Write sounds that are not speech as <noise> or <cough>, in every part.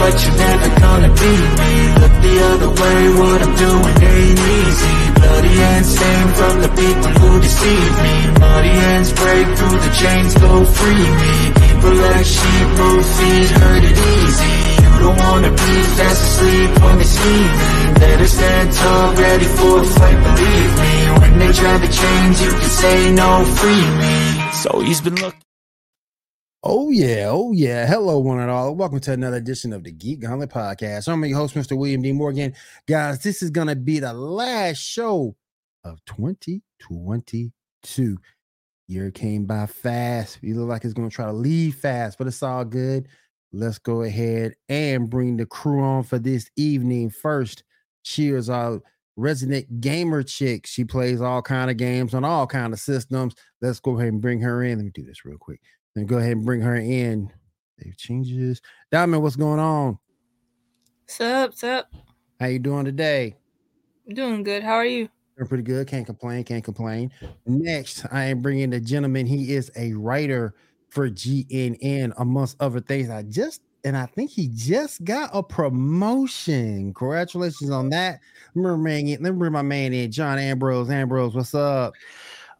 but you're never gonna beat me. Look the other way, what I'm doing ain't easy. Bloody hands stained from the people who deceive me. Muddy hands break through the chains, go free me. People like sheep move feet, hurt it easy. You don't wanna be fast asleep when they me. Better stand tall, ready for a fight, believe me. When they try to change, you can say no, free me. So he's been looking Oh yeah, oh yeah. Hello, one and all. Welcome to another edition of the Geek Gauntlet Podcast. I'm your host, Mr. William D. Morgan. Guys, this is gonna be the last show of 2022. Year came by fast. You look like it's gonna try to leave fast, but it's all good. Let's go ahead and bring the crew on for this evening. First, she is our resident gamer chick. She plays all kind of games on all kind of systems. Let's go ahead and bring her in. Let me do this real quick and go ahead and bring her in. Save changes. Diamond, what's going on? What's up? What's up? How you doing today? Doing good. How are you? Doing pretty good. Can't complain. Can't complain. Next, I am bringing the gentleman. He is a writer for GNN, amongst other things. I just and I think he just got a promotion. Congratulations on that. Remember, man, let me bring my man in, John Ambrose. Ambrose, what's up?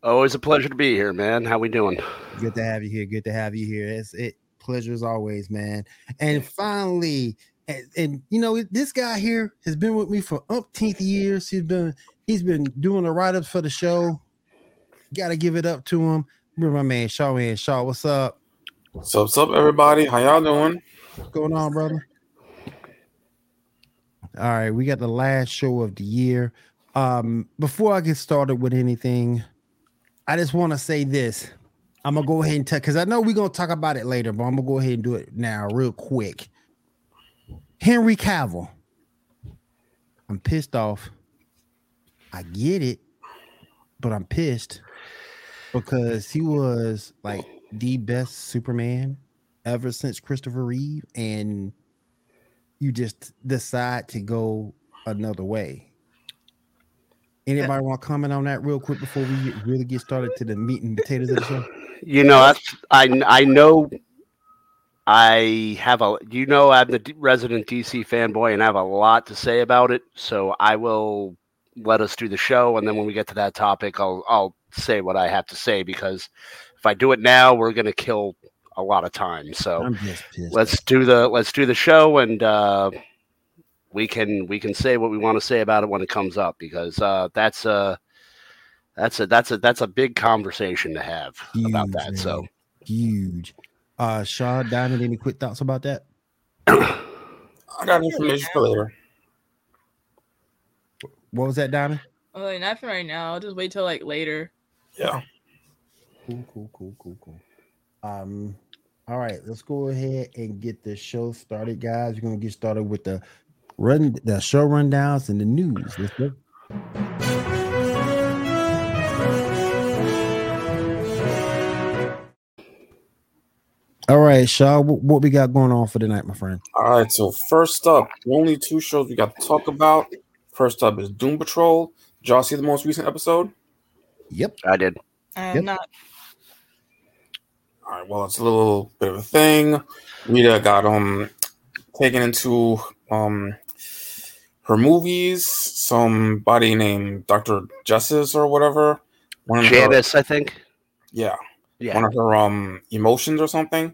Always a pleasure to be here, man. How we doing? Good to have you here. Good to have you here. It's it pleasure as always, man. And finally, and, and, you know, this guy here has been with me for umpteenth years. He's been he's been doing the write-ups for the show. Got to give it up to him. Remember my man Shaw man. Shaw, what's up? What's up, what's up, everybody? How y'all doing? What's going on, brother? All right, we got the last show of the year. Um, before I get started with anything, I just want to say this. I'm gonna go ahead and tell because I know we're gonna talk about it later, but I'm gonna go ahead and do it now, real quick. Henry Cavill. I'm pissed off. I get it, but I'm pissed because he was like the best Superman ever since Christopher Reeve, and you just decide to go another way. Anybody want to comment on that real quick before we really get started to the meat and potatoes of the show? You know, that's, I I know. I have a you know I'm the resident DC fanboy and I have a lot to say about it. So I will let us do the show, and then when we get to that topic, I'll I'll say what I have to say because if I do it now, we're gonna kill a lot of time. So let's do the let's do the show and. uh we can we can say what we want to say about it when it comes up because uh, that's a that's a that's a that's a big conversation to have huge, about that. Man. So huge. Uh, Shaw Diamond, any quick thoughts about that? <clears throat> I got information for later. What was that, Diamond? Oh, like, nothing right now. I'll just wait till like later. Yeah. Cool, cool, cool, cool, cool. Um, all right, let's go ahead and get the show started, guys. We're gonna get started with the run the show rundowns and the news. Let's go. All right, Shaw, what we got going on for tonight, my friend? All right, so first up, only two shows we got to talk about. First up is Doom Patrol. Did y'all see the most recent episode? Yep, I did. I'm yep. not. All right, well, it's a little bit of a thing. Rita got um taken into um her movies. Somebody named Doctor Justice or whatever. One Janice, her, I think. Yeah, yeah. One of her um emotions or something.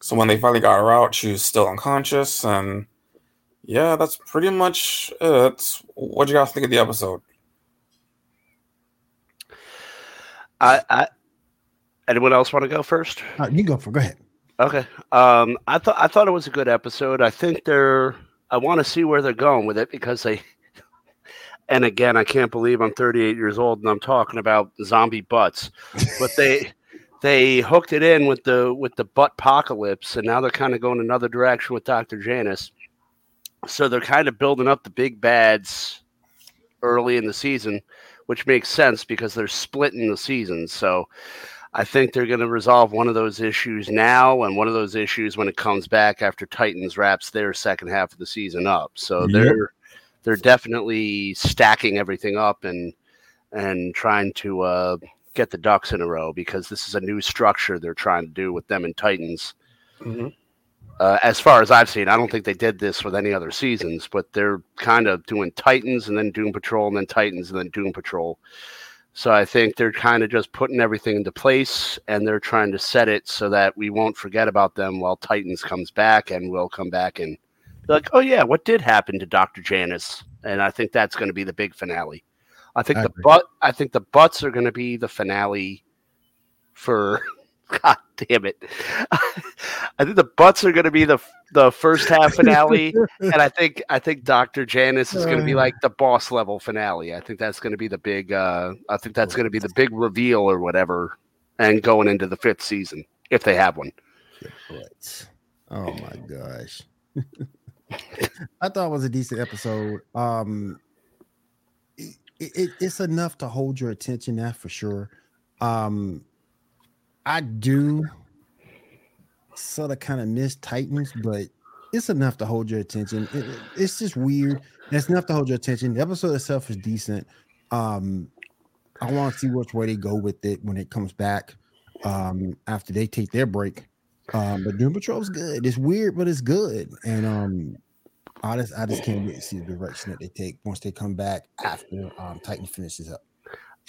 So when they finally got her out, she was still unconscious, and yeah, that's pretty much it. What do you guys think of the episode? I, I anyone else want to go first? Uh, you go for. Go ahead. Okay. Um, I thought I thought it was a good episode. I think they're I want to see where they're going with it because they. And again, I can't believe I'm 38 years old and I'm talking about zombie butts, but they <laughs> they hooked it in with the with the butt apocalypse, and now they're kind of going another direction with Doctor Janice. So they're kind of building up the big bads early in the season, which makes sense because they're splitting the seasons. So I think they're going to resolve one of those issues now, and one of those issues when it comes back after Titans wraps their second half of the season up. So yep. they're they're definitely stacking everything up and and trying to uh, get the ducks in a row because this is a new structure they're trying to do with them and Titans. Mm-hmm. Uh, as far as I've seen, I don't think they did this with any other seasons, but they're kind of doing Titans and then Doom Patrol and then Titans and then Doom Patrol. So I think they're kind of just putting everything into place and they're trying to set it so that we won't forget about them while Titans comes back and we'll come back and be like, oh yeah, what did happen to Dr. Janice? And I think that's going to be the big finale. I think I the agree. butt I think the butts are going to be the finale for God damn it. I think the butts are going to be the the first half finale <laughs> and I think I think Dr. Janice is going to be Uh. like the boss level finale. I think that's going to be the big uh I think that's going to be the big reveal or whatever and going into the fifth season if they have one. But oh my gosh. <laughs> I thought it was a decent episode. Um it, it, it's enough to hold your attention, that for sure. Um I do sort of kind of miss Titans, but it's enough to hold your attention. It- it- it's just weird. It's enough to hold your attention. The episode itself is decent. Um, I want to see which way they go with it when it comes back. Um, after they take their break. Um, but Doom Patrol's good. It's weird, but it's good. And um, I just I just can't wait to see the direction that they take once they come back after um Titan finishes up.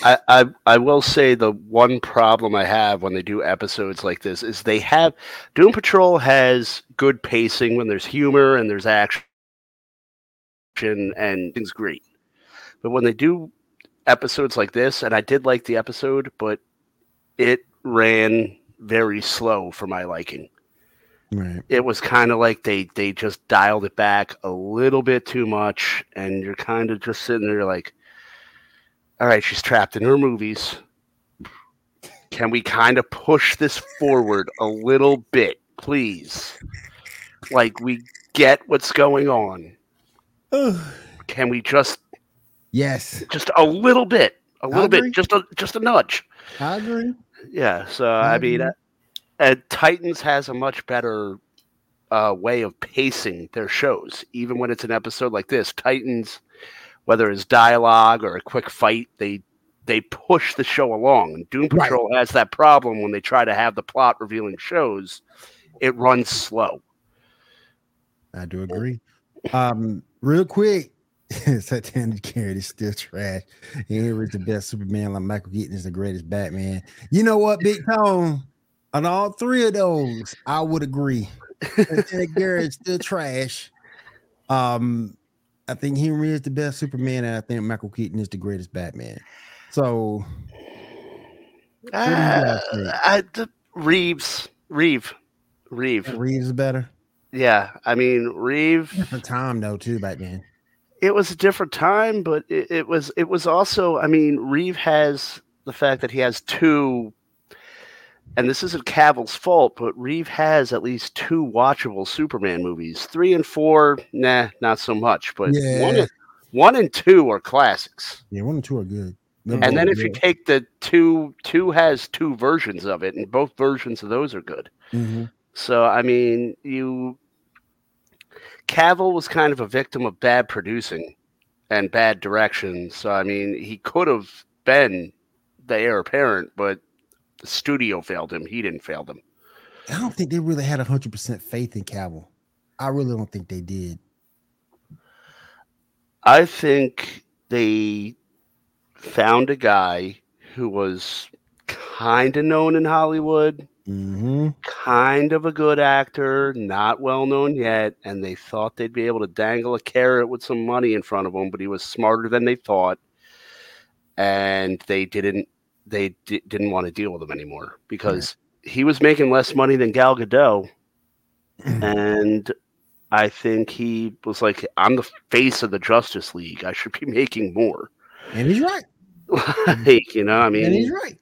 I, I I will say the one problem I have when they do episodes like this is they have Doom Patrol has good pacing when there's humor and there's action and things great. But when they do episodes like this, and I did like the episode, but it ran very slow for my liking. Right. It was kind of like they they just dialed it back a little bit too much, and you're kind of just sitting there like, all right, she's trapped in her movies. Can we kind of push this forward a little bit, please? Like we get what's going on. <sighs> Can we just yes, just a little bit, a little bit, just a just a nudge? I agree. Yeah. So I mean, Mhm. uh, and Titans has a much better uh, way of pacing their shows, even when it's an episode like this. Titans, whether it's dialogue or a quick fight, they they push the show along. And Doom Right. Patrol has that problem when they try to have the plot revealing shows. It runs slow. I do agree. Um, real quick, <laughs> Satanic Carrot is still trash. Henry's the best Superman, like Michael Keaton is the greatest Batman. You know what, Big Tone? On all three of those, I would agree. Satanic Garrett is still trash. Um, I think Henry is the best Superman, and I think Michael Keaton is the greatest Batman. So Uh. I, the, Reeves, Reeve, Reeve. Reeves is better. Yeah, I mean Reeve. Different time though, too, back then. it was a different time, but it, it was it was also. I mean, Reeve has the fact that he has two, and this isn't Cavill's fault, but Reeve has at least two watchable Superman movies. Three and four, nah, not so much. But one, Yeah. and, one and two are classics. Yeah, one and two are good. And then if you take the two, two has two versions of it, and both versions of those are good. Mhm. So I mean, you Cavill was kind of a victim of bad producing and bad direction. So I mean, he could have been the heir apparent, but the studio failed him. He didn't fail them. I don't think they really had hundred percent faith in Cavill. I really don't think they did. I think they found a guy who was kind of known in Hollywood, Mm-hmm. kind of a good actor, not well known yet, and they thought they'd be able to dangle a carrot with some money in front of him, but he was smarter than they thought, and they didn't they di- didn't want to deal with him anymore because he was making less money than Gal Gadot, <clears throat> and I think he was like, "I'm the face of the Justice League. I should be making more." And he's right. <laughs> like, you know, I and he's right.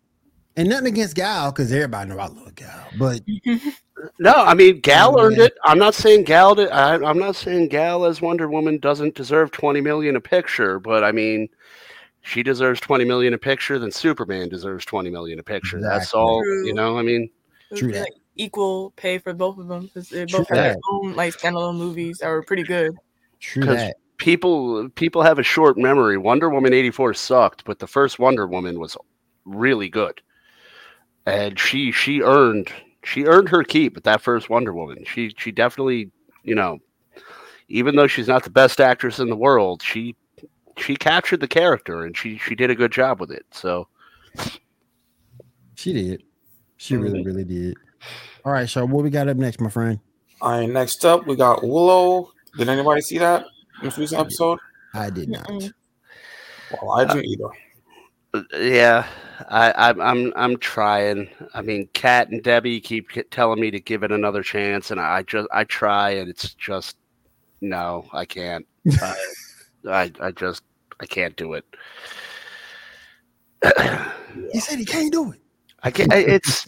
And nothing against Gal, because everybody know I love Gal. But <laughs> No, I mean Gal earned it. I'm not saying Gal. Did, I, I'm not saying Gal as Wonder Woman doesn't deserve 20 million a picture, but I mean, she deserves 20 million a picture. Then Superman deserves 20 million a picture. That's all. True. You know, I mean, True like equal pay for both of them because they both have their own like standalone movies that were pretty good. true 'Cause- that. people people have a short memory. Wonder Woman 84 sucked, but the first Wonder Woman was really good, and she she earned she earned her keep with that first Wonder Woman. She she definitely, you know, even though she's not the best actress in the world, she she captured the character and she she did a good job with it. So She did. She mm-hmm. really, really did. All right, so what we got up next, my friend? All right, next up we got Willow. Did anybody see that most recent episode? I did not. Mm-mm. Well, I didn't either. Uh, yeah, I, I'm I'm I'm trying. I mean, Kat and Debbie keep telling me to give it another chance, and I just I try, and it's just no, I can't. <laughs> I, I just I can't do it. He said he can't do it. I can't. It's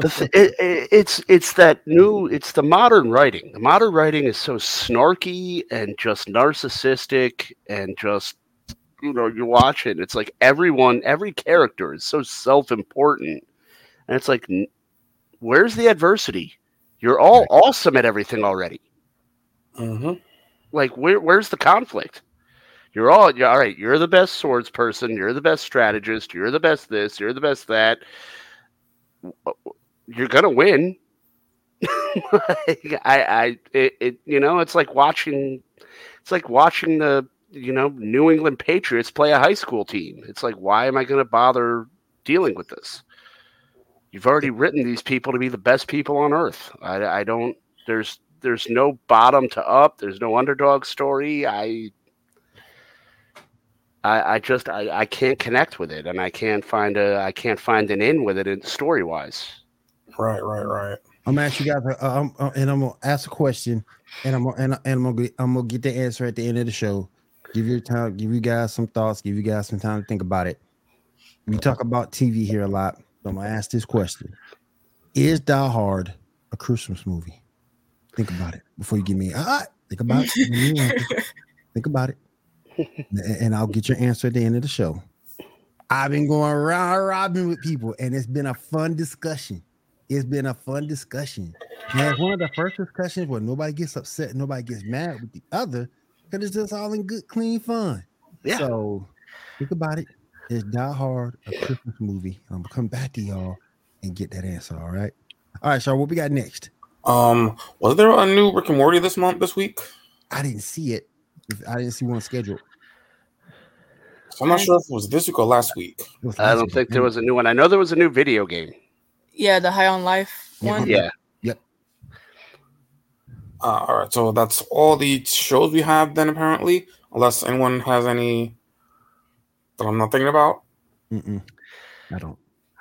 the th- it, it, it's it's that new. It's the modern writing. The modern writing is so snarky and just narcissistic and just you know you watch it. It's like everyone, every character is so self-important, and it's like, where's the adversity? You're all awesome at everything already. hmm Like where where's the conflict? You're all you're all right. You're the best swords person. You're the best strategist. You're the best this. You're the best that. You're gonna win. <laughs> Like, I, I, it, it, you know, it's like watching, it's like watching the, you know, New England Patriots play a high school team. It's like, why am I going to bother dealing with this? You've already written these people to be the best people on earth. I, I don't. There's, there's no bottom to up. There's no underdog story. I, I, I just, I, I can't connect with it, and I can't find a, I can't find an in with it story wise. Right, right, right. I'm gonna ask you guys, uh, um, uh, and I'm gonna ask a question, and I'm gonna, and, and I'm gonna get, I'm gonna get the answer at the end of the show. Give your time, give you guys some thoughts, give you guys some time to think about it. We talk about TV here a lot. So I'm gonna ask this question: Is Die Hard a Christmas movie? Think about it before you give me. Ah, think about it. Give me an answer. think about it, and I'll get your answer at the end of the show. I've been going round robin with people, and it's been a fun discussion. It's been a fun discussion. And it's one of the first discussions where nobody gets upset, nobody gets mad with the other, because it's just all in good, clean fun. Yeah. So think about it. it. Is Die Hard a Christmas movie? I'm gonna come back to y'all and get that answer. All right. All right, so what we got next? Um, was there a new Rick and Morty this month this week? I didn't see it. I didn't see one scheduled. So I'm not sure if it was this week or last week. It was I don't week. think there was a new one. I know there was a new video game. Yeah, the High on Life Yeah. one. Yeah. Uh, all right, so that's all the shows we have then apparently, unless anyone has any that I'm not thinking about. Mm-mm. I don't.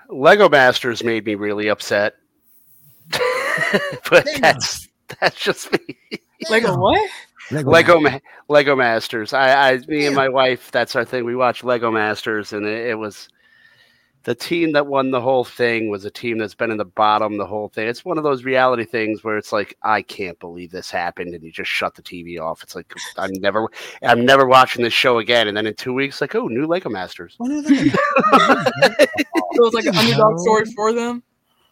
Lego Masters made me really upset. <laughs> but Damn. that's that's just me. Lego what? Lego. Lego Ma- Lego Masters. I, I me and my wife, that's our thing. We watch Lego Masters and it, it was the team that won the whole thing was a team that's been in the bottom the whole thing. It's one of those reality things where it's like, I can't believe this happened, and you just shut the TV off. It's like I'm never I'm never watching this show again. And then in two weeks, like, oh, new Lego Masters. No, Lego. It was like an underdog story for them.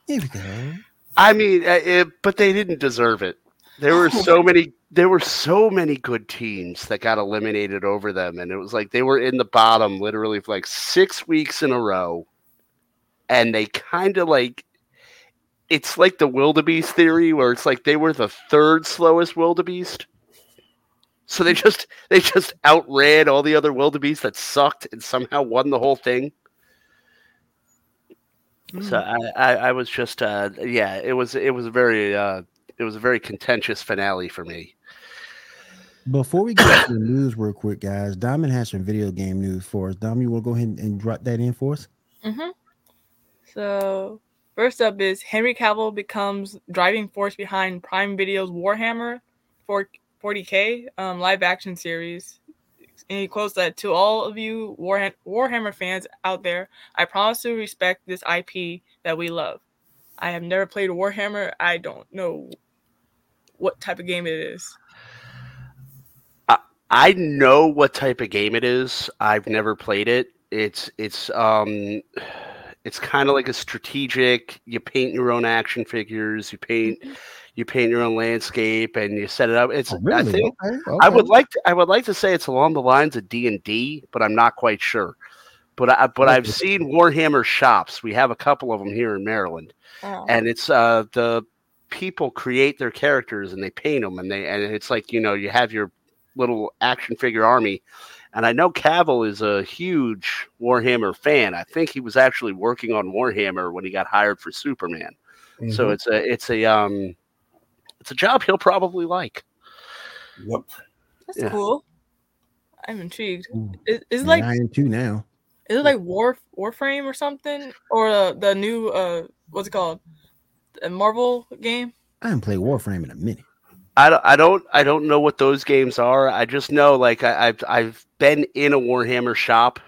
Here we go. I mean, uh, it, but they didn't deserve it. There were so many. There were so many good teams that got eliminated over them, and it was like they were in the bottom literally for like six weeks in a row, and they kind of like. It's like the wildebeest theory, where it's like they were the third slowest wildebeest. So they just they just outran all the other wildebeest that sucked and somehow won the whole thing. So I, I, I was just uh, yeah, it was it was very uh, it was a very contentious finale for me. Before we get to the news, real quick, guys, Diamond has some video game news for us. Dom, you want to go ahead and drop that in for us? Mm-hmm. So first up is Henry Cavill becomes driving force behind Prime Video's Warhammer 40k um, live action series. And he quotes that to all of you Warham- Warhammer fans out there, I promise to respect this IP that we love. I have never played Warhammer. I don't know what type of game it is. I I know what type of game it is. I've never played it. It's it's um it's kind of like a strategic. You paint your own action figures. You paint you paint your own landscape and you set it up. It's I think Okay, I would like to, I would like to say it's along the lines of D and D, but I'm not quite sure. but i but i've seen Warhammer shops. We have a couple of them here in Maryland, Oh. and it's uh the people create their characters and they paint them and they and it's like you know you have your little action figure army. And I know Cavill is a huge Warhammer fan. I think he was actually working on Warhammer when he got hired for Superman. So Mhm. it's a it's a um it's a job he'll probably like. yep. That's yeah. cool. I'm intrigued. Ooh, Is, is it like I am too now. is it like War Warframe or something or uh, the new uh what's it called? A Marvel game? I haven't played Warframe in a minute. I don't, I don't I don't know what those games are. I just know like I, I've I've been in a Warhammer shop,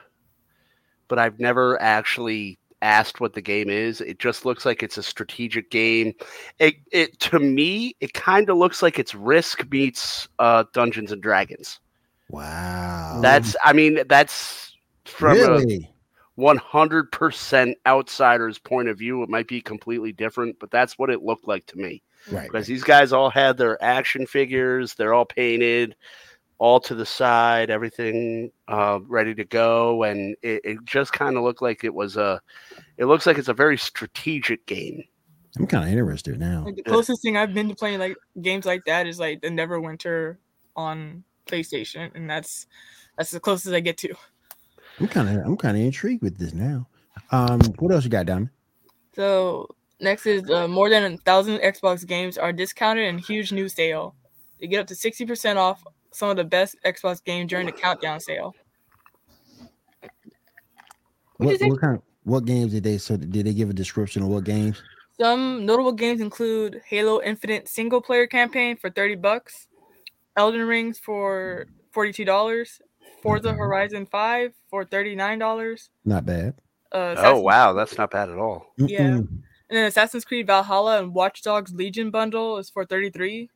but I've never actually asked what the game is. It just looks like it's a strategic game. It it to me it kind of looks like it's Risk meets uh, Dungeons and Dragons. Wow. That's I mean that's from a really 100% outsider's point of view. It might be completely different, but that's what it looked like to me. right. because these guys all had their action figures they're all painted all to the side everything uh, ready to go and it, it just kind of looked like it was a it looks like it's a very strategic game I'm kind of interested now. Like the Yeah. closest thing I've been to playing like games like that is like the Neverwinter on PlayStation, and that's that's the closest I get to. I'm kind of I'm kind of intrigued with this now. Um, what else you got, Diamond? So next is uh, more than a thousand Xbox games are discounted in huge new sale. You get up to sixty percent off some of the best Xbox games during the countdown sale. What, what kind? What games did they? So did they give a description of what games? Some notable games include Halo Infinite single player campaign for 30 bucks, Elden Rings for $42, Forza. Horizon 5 for $39. Not bad. Uh, oh wow that's not bad at all Yeah. Mm-mm. And then Assassin's Creed Valhalla and Watch Dogs Legion bundle is for 33.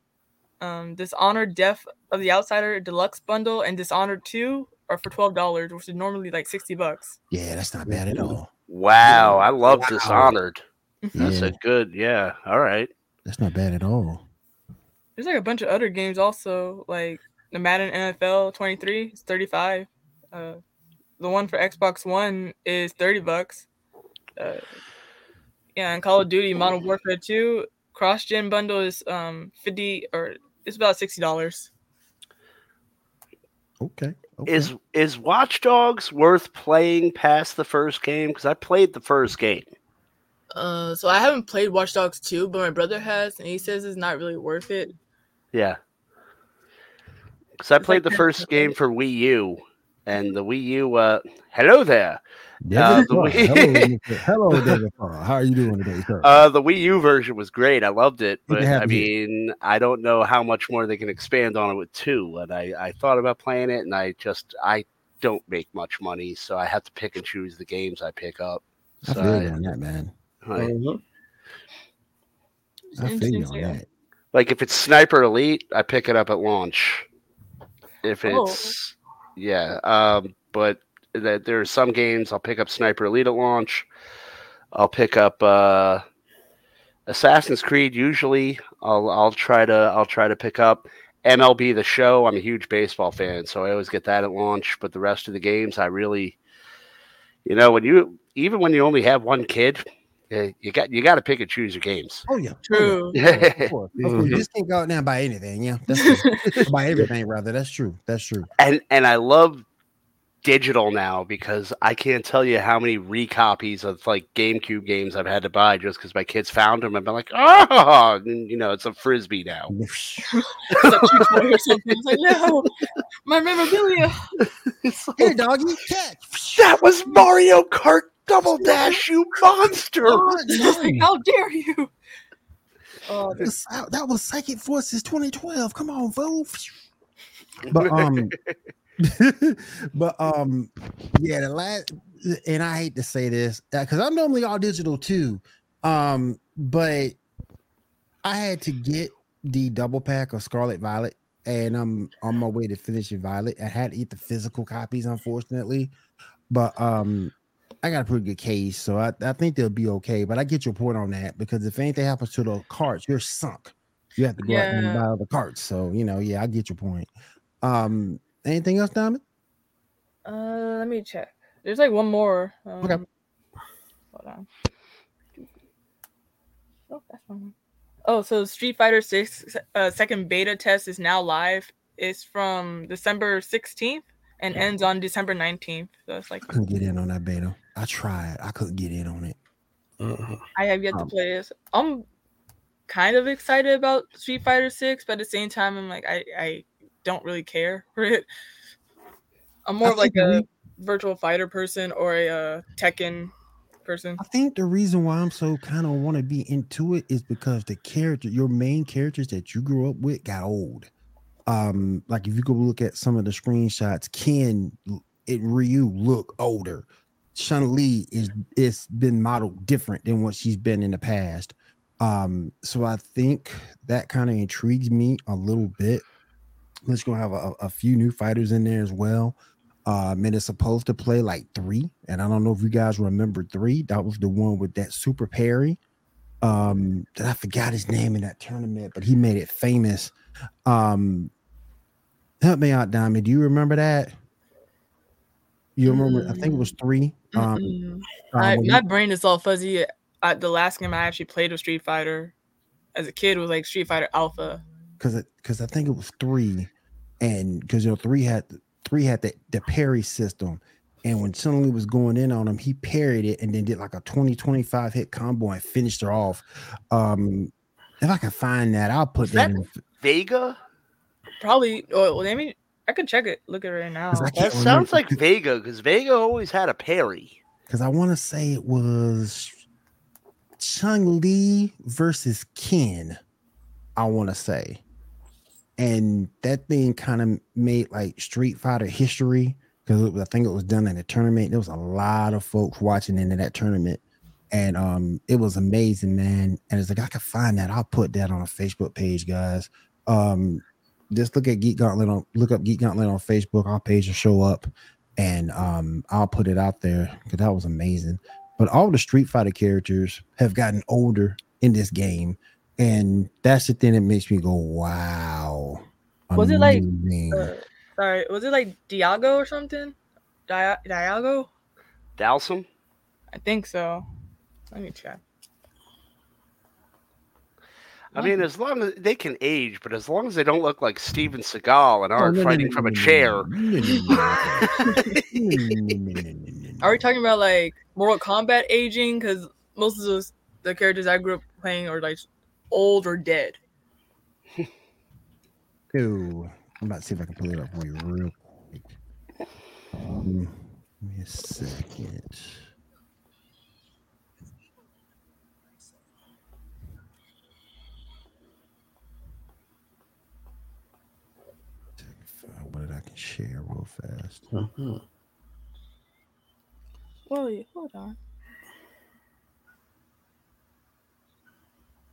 Um, Dishonored Death of the Outsider Deluxe bundle and Dishonored 2 are for $12, which is normally like 60 bucks. Yeah, that's not bad at all. wow i love Wow. dishonored that's Yeah, a good yeah all right that's not bad at all. There's like a bunch of other games also, like the Madden NFL 23 is 35. Uh, the one for Xbox One is 30 bucks. Uh, yeah, and Call of Duty Modern Warfare 2 cross gen bundle is um 50 or it's about sixty dollars. Okay. okay. is is watch dogs worth playing past the first game because i played the first game Uh, so I haven't played Watch Dogs 2, but my brother has, and he says it's not really worth it. Yeah. Because I played the first game for Wii U, and the Wii U. Uh, hello there. Devin uh, the Farr. way- hello, <laughs> Mr. hello, Devin Farr. How are you doing today, sir? Uh, the Wii U version was great. I loved it, but I you here. mean, I don't know how much more they can expand on it with two. And I, I thought about playing it, and I just I don't make much money, so I have to pick and choose the games I pick up. I So feel I- you on that, man. I- Mhm. It's I feel you on that. like if it's Sniper Elite, I pick it up at launch. If Oh. it's yeah, um, but that there are some games I'll pick up Sniper Elite at launch. I'll pick up uh, Assassin's Creed. Usually, I'll I'll try to I'll try to pick up MLB the Show. I'm a huge baseball fan, so I always get that at launch. But the rest of the games, I really, you know, when you even when you only have one kid, you got you got to pick and choose your games. Oh yeah, True. Oh, yeah. Of <laughs> course, of course. You just can't go out there and buy anything. Yeah, that's <laughs> buy everything rather. That's true. That's true. and and I love digital now because I can't tell you how many recopies of like GameCube games I've had to buy just because my kids found them and been like, oh, and, you know, it's a frisbee now. <laughs> It's a trick play or something. It's like, no, my memorabilia. It's Here, doggy, catch. that was Mario Kart Double Dash, you monster! Oh, It's like, no. how dare you? Oh, That was- that was Psychic Forces 2012. Come on, fool. But um, <laughs> but um, yeah, the last, and I hate to say this because I'm normally all digital too. Um, but I had to get the double pack of Scarlet Violet, and I'm on my way to finishing Violet. I had to eat the physical copies, unfortunately, but um, I got a pretty good case, so I, I think they'll be okay. But I get your point on that because if anything happens to the carts, you're sunk. You have to go out and Yeah. buy other carts. So you know, yeah, I get your point. Um, anything else, Diamond? Uh, let me check. There's like one more. Um, Okay. Hold on. Oh, that's one. Oh, so Street Fighter Six uh, second beta test is now live. It's from December 16th and ends on December 19th. So it's like I couldn't get in on that beta. I tried. I couldn't get in on it. Mhm. I have yet to Um, play this. I'm kind of excited about Street Fighter Six, but at the same time, I'm like, I, I don't really care <laughs> for it. I'm more I of like a re- virtual fighter person or a uh, Tekken person. I think the reason why I'm so kind of want to be into it is because the character, your main characters that you grew up with, got old. Um, like if you go look at some of the screenshots, Ken and Ryu look older. Chun Li is it's been modeled different than what she's been in the past. Um, so I think that kind of intrigues me a little bit. Let's go have a, a few new fighters in there as well. Um, and it's supposed to play like three, and I don't know if you guys remember three. That was the one with that super parry. Um, that I forgot his name in that tournament, but he made it famous. Um, help me out, Diamond. Do you remember that? You remember? I think it was three. Um, um, my, you- brain is all fuzzy. Uh, the last game I actually played with Street Fighter as a kid was like Street Fighter Alpha. because because I think it was three, and because you know three had three had the the parry system, and when Chun was going in on him, he parried it and then did like a 20 25 hit combo and finished her off. Um, if I can find that, I'll put that, that- in. Vega? Probably. Oh, well, let me. I could check it. Look at it right now. 'Cause I That sounds like Vega because Vega always had a parry. because I want to say it was Chun Li versus Ken. I want to say, and that thing kind of made like Street Fighter history because I think it was done in a tournament. There was a lot of folks watching into that tournament, and um, it was amazing, man. And it's like I can find that. I'll put that on a Facebook page, guys. Um, just look at Geek Gauntlet on look up Geek Gauntlet on Facebook. Our page will show up and um I'll put it out there because that was amazing. But all the Street Fighter characters have gotten older in this game, and that's the thing that makes me go, "Wow!" Was it like, Uh, sorry, was it like Daigo or something? Dia- Daigo? Dalsum? I think so. Let me check. I mean, as long as they can age, but as long as they don't look like Steven Seagal and aren't fighting from a chair. Are we talking about like Mortal Kombat aging? Because most of those, the characters I grew up playing are like old or dead. Ew. I'm about to see if I can pull it up for you real quick. Um, give me a second. can share real fast. Mm-hmm. Whoa, hold on.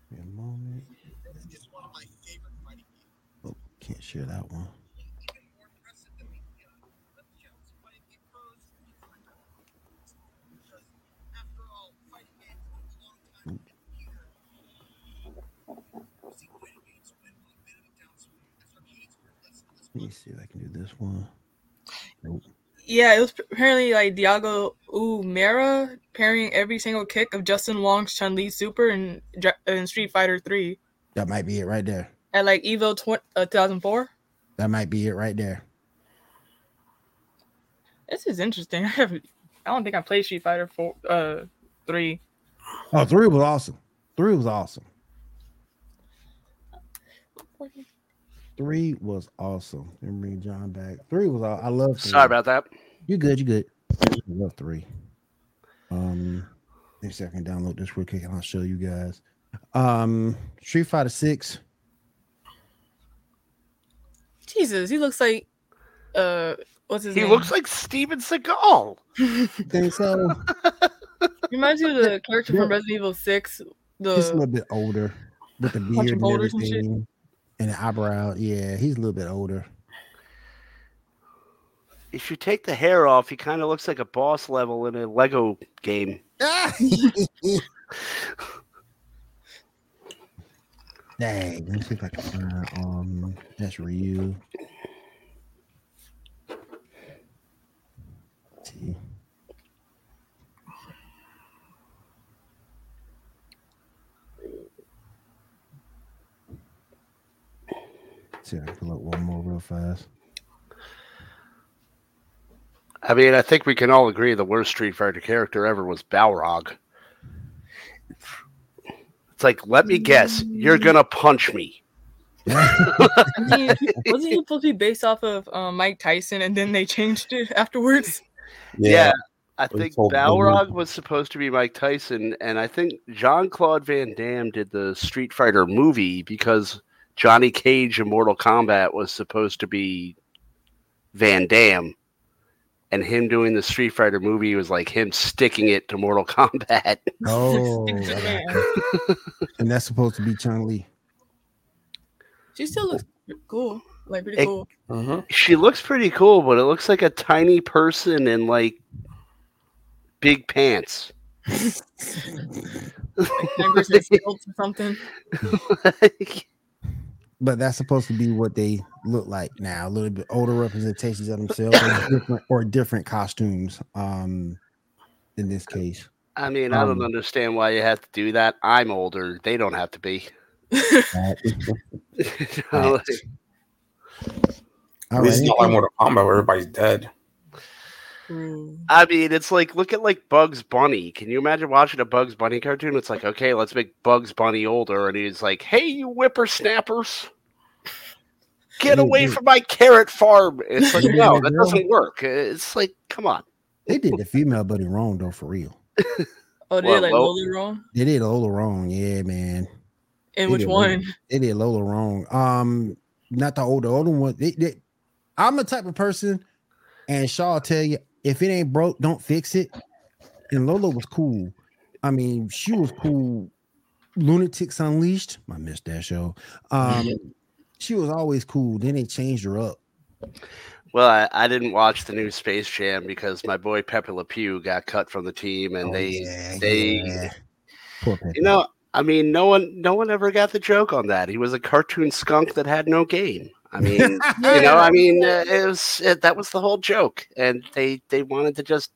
Wait a moment. It's one of my favorite fighting games. Oh, can't share that one. Let me see if I can do this one. Nope. Yeah, it was apparently like Daigo Umehara parrying every single kick of Justin Wong's Chun Li Super in, in Street Fighter 3 That might be it right there. at like Evo tw- uh, 2004. That might be it right there. This is interesting. <laughs> I have, I don't think I played Street Fighter 4, uh, 3. Oh, three was awesome. Three was awesome. Three was awesome. Let me bring John back. Three was all I love. Three. Sorry about that. you. Good, you good. I love three. Um, let me see if I can download this real quick and I'll show you guys. Um, Street Fighter Six. Jesus, he looks like, uh, what's his He name? He looks like Steven Seagal. <laughs> Think so? <laughs> Reminds me of the character Yeah. from Resident Evil 6. Just a little bit older with the beard and boulders and shit. everything, and the eyebrow. Yeah, he's a little bit older. If you take the hair off, he kind of looks like a boss level in a Lego game. <laughs> Dang, let me see if I can find um that's Ryu. See. See, I can pull up one more real fast. I mean, I think we can all agree the worst Street Fighter character ever was Balrog. It's like, let me guess, you're gonna punch me. I mean, wasn't he supposed to be based off of um, Mike Tyson, and then they changed it afterwards? Yeah, I think. Balrog was supposed to be Mike Tyson, and I think Jean Claude Van Damme did the Street Fighter movie because Johnny Cage in Mortal Kombat was supposed to be Van Damme, and him doing the Street Fighter movie was like him sticking it to Mortal <laughs> Kombat. Oh, I got Man, you. and that's supposed to be Chun Li. she still looks cool, like pretty It- cool. Mhm. She looks pretty cool, but it looks like a tiny person in like big pants. Members and stilts or something. But that's supposed to be what they look like now. A little bit older representations of themselves, or <coughs> different, or different costumes. Um, in this case, I mean, I don't Um, understand why you have to do that. I'm older; they don't have to be. Right. <laughs> Like, all At least right. not like Mortal Kombat where everybody's dead. Ooh. I mean, it's like look at like Bugs Bunny. Can you imagine watching a Bugs Bunny cartoon? It's like, okay, let's make Bugs Bunny older, and he's like, "Hey, you whippersnappers, get away from my carrot farm!" It's like, no, yeah, that doesn't work. It's like, come on. They did the female bunny wrong though, for real. Oh, they What, like Lo- Lola wrong. They did Lola wrong, yeah, man. And They which did one? They did Lola wrong. Um, not the older, older one. They, they, I'm the type of person, and Shaw tell you if it ain't broke, don't fix it. And Lola was cool. I mean, she was cool. Loonatics Unleashed. I missed that show. Um, she was always cool. Then they changed her up. Well, I, I didn't watch the new Space Jam because my boy Pepe Le Pew got cut from the team, and Oh, they, yeah, they, yeah. You know, I mean, no one, no one ever got the joke on that. He was a cartoon skunk that had no game. I mean, you know, I mean, uh, <laughs> it was it, that was the whole joke, and they they wanted to just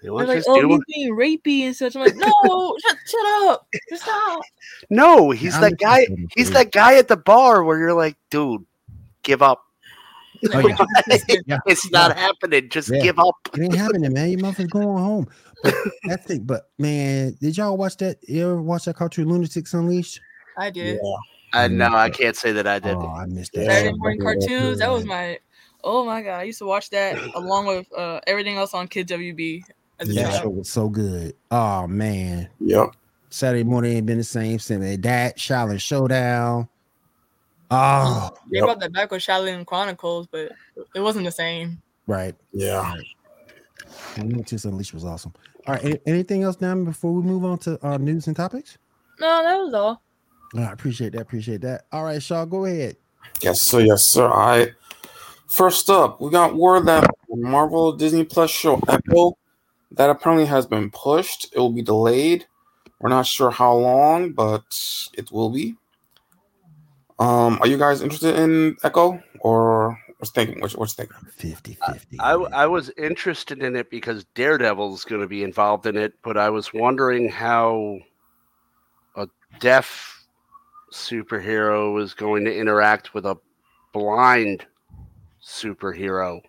they They're wanted to like, just oh, do he's being rapey and such. I'm like, no, <laughs> shut, shut up, just stop. No, he's I'm that guy. He's that guy at the bar where you're like, dude, give up. Oh, yeah. <laughs> Yeah. It's not happening. Just Yeah. give up. It ain't happening, man. You motherfuckers going home. But that's it. But man, did y'all watch that? You ever watch that cartoon Loonatics Unleashed? I did. I know I can't say that I did. Oh, I missed that. Yeah. Saturday show. morning cartoons. That was my. Oh my god, I used to watch that along with uh, everything else on Kid WB. As a That show was so good. Oh man, Yep. Saturday morning ain't been the same since that. That Xiaolin Showdown. Oh, They Yep. brought that back with Xiaolin Chronicles, but it wasn't the same. right. Yeah. Loonatics Unleashed was awesome. All right. a- anything else, now before we move on to uh, news and topics? No, that was all. I appreciate that. Appreciate that. All right, Shaw, go ahead. Yes, sir. Yes, sir. All right. first up, we got word that Marvel Disney Plus show Echo that apparently has been pushed. It will be delayed. We're not sure how long, but it will be. Um, are you guys interested in Echo or what's thinking? What's, what's thinking? 50 50. I, I was interested in it because Daredevil's going to be involved in it, but I was wondering how a deaf superhero is going to interact with a blind superhero.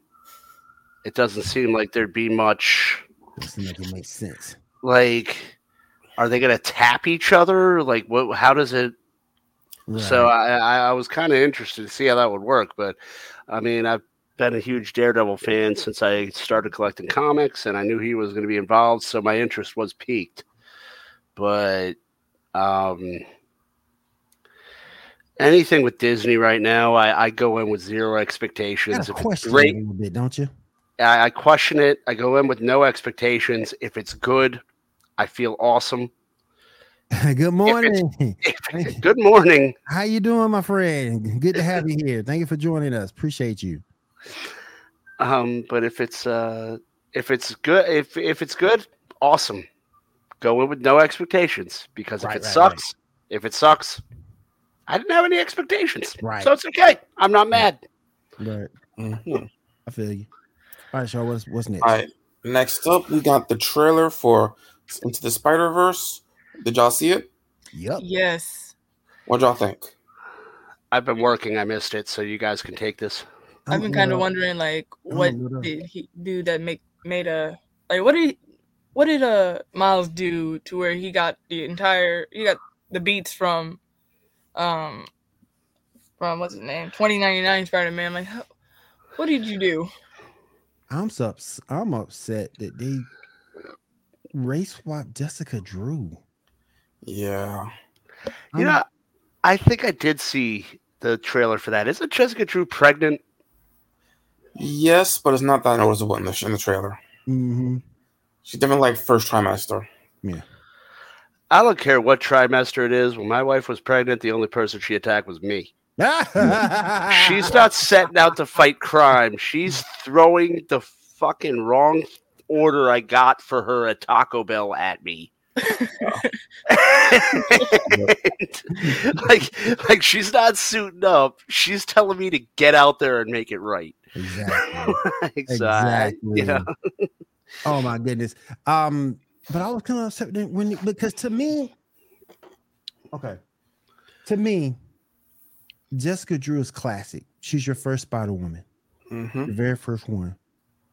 It doesn't seem like there'd be much. Doesn't make sense. Like, are they going to tap each other? Like, what? How does it? So Right. I, I, I was kind of interested to see how that would work, but I mean, I've been a huge Daredevil fan since I started collecting comics, and I knew he was going to be involved, so my interest was piqued. But um, anything with Disney right now, I, I go in with zero expectations. If question it a little bit, don't you? I, I question it. I go in with no expectations. If it's good, I feel awesome. <laughs> Good morning. <laughs> Good morning. How you doing, my friend? Good to have you here. Thank you for joining us. Appreciate you. Um, but if it's uh if it's good if if it's good, awesome. Go in with no expectations because Right, if it right, sucks, if it sucks, I didn't have any expectations. <laughs> Right. So it's okay. I'm not mad. Right. Mhm. I feel you. All right, Shaw, what's what's next? All right. Next up, we got the trailer for Into the Spider Verse. Did y'all see it? Yep. Yes. What y'all think? I've been working. I missed it, so you guys can take this. I've been kind of wondering, like, what look it up. did he do that make made a like what did what did uh Miles do to where he got the entire he got the beats from um from what's his name twenty ninety nine Spider Man like what did you do? I'm so ups- I'm upset that they race swapped Jessica Drew. Yeah. You know, I think I did see the trailer for that. Isn't Jessica Drew pregnant? Yes, but it's not that noticeable in the in the trailer. Mm-hmm. She's definitely like first trimester. I don't care what trimester it is. When my wife was pregnant, the only person she attacked was me. <laughs> She's not setting out to fight crime. She's throwing the fucking wrong order I got for her at Taco Bell at me. <laughs> like, like she's not suiting up. She's telling me to get out there and make it right. exactly. <laughs> Like, so I- you know, Oh my goodness. Um, but I was kind of upset when because to me, okay, to me, Jessica Drew is classic. She's your first Spider Woman, hmm the very first one.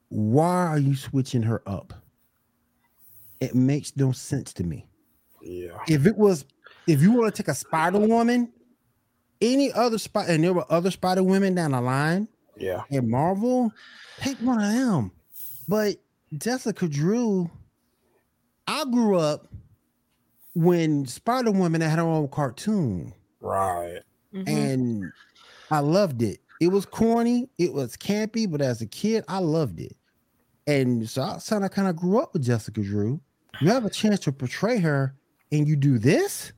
Why are you switching her up? It makes no sense to me. Yeah. If it was, if you want to take a Spider Woman, any other spot, and there were other Spider Women down the line, Yeah. in Marvel, take one of them. But Jessica Drew, I grew up when Spider Woman had her own cartoon, Right. Mhm. and I loved it. It was corny, it was campy, but as a kid, I loved it. And so I kind of kind of grew up with Jessica Drew. You have a chance to portray her, and you do this.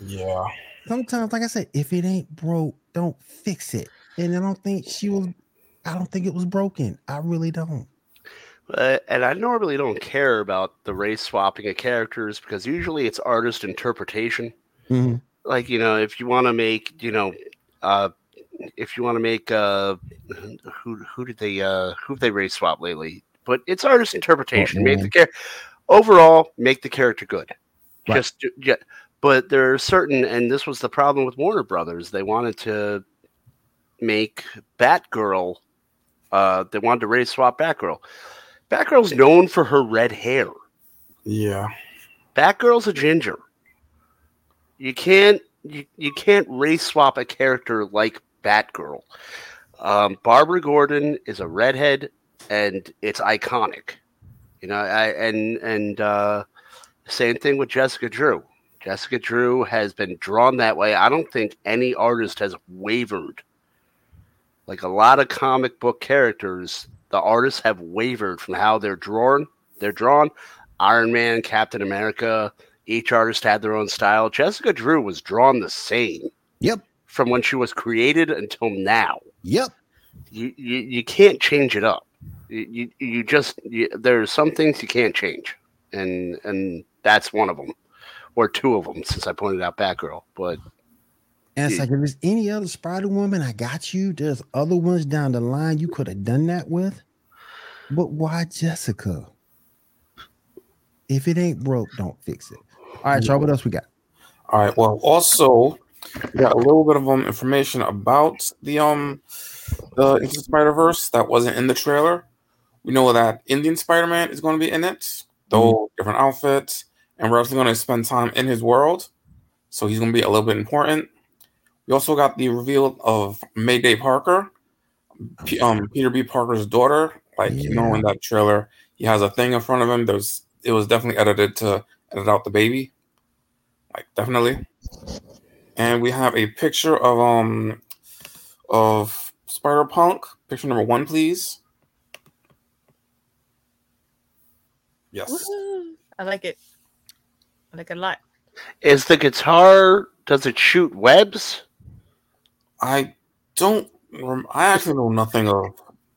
Yeah. Sometimes, like I said, if it ain't broke, don't fix it. And I don't think she was. I don't think it was broken. I really don't. Uh, and I normally don't care about the race swapping of characters because usually it's artist interpretation. Mhm. Like you know, if you want to make you know, uh, if you want to make uh, who who did they uh who they race swap lately? But it's artist interpretation. Make the character overall make the character good. Right. Just yeah. But there are certain, and this was the problem with Warner Brothers. They wanted to make Batgirl. Uh, they wanted to race swap Batgirl. Batgirl's known for her red hair. Yeah. Batgirl's a ginger. You can't you, you can't race swap a character like Batgirl. Um, Barbara Gordon is a redhead, and it's iconic. You know, I, and and uh, same thing with Jessica Drew. Jessica Drew has been drawn that way. I don't think any artist has wavered. Like a lot of comic book characters, the artists have wavered from how they're drawn. They're drawn. Iron Man, Captain America, each artist had their own style. Jessica Drew was drawn the same Yep. from when she was created until now. Yep. You you, you can't change it up. You you, you just you, are some things you can't change, and and that's one of them, or two of them, since I pointed out Batgirl. But And it's Yeah. like if there's any other Spider Woman, I got you. There's other ones down the line you could have done that with. But why Jessica? If it ain't broke, don't fix it. All right, y'all. What else we got? All right. Well, also, we got a little bit of um information about the um the Into Spider Verse that wasn't in the trailer. We know that Indian Spider Man is going to be in it, though different outfits, and we're also going to spend time in his world, so he's going to be a little bit important. We also got the reveal of Mayday Parker, P- um Peter B. Parker's daughter. Like you know, in that trailer, he has a thing in front of him. There's it was definitely edited to edit out the baby like definitely. And we have a picture of um of Spider Punk. Picture number one, please. Yes. Woohoo. I like it. I like it a lot. is the guitar? Does it shoot webs? I don't. Rem- I actually know nothing of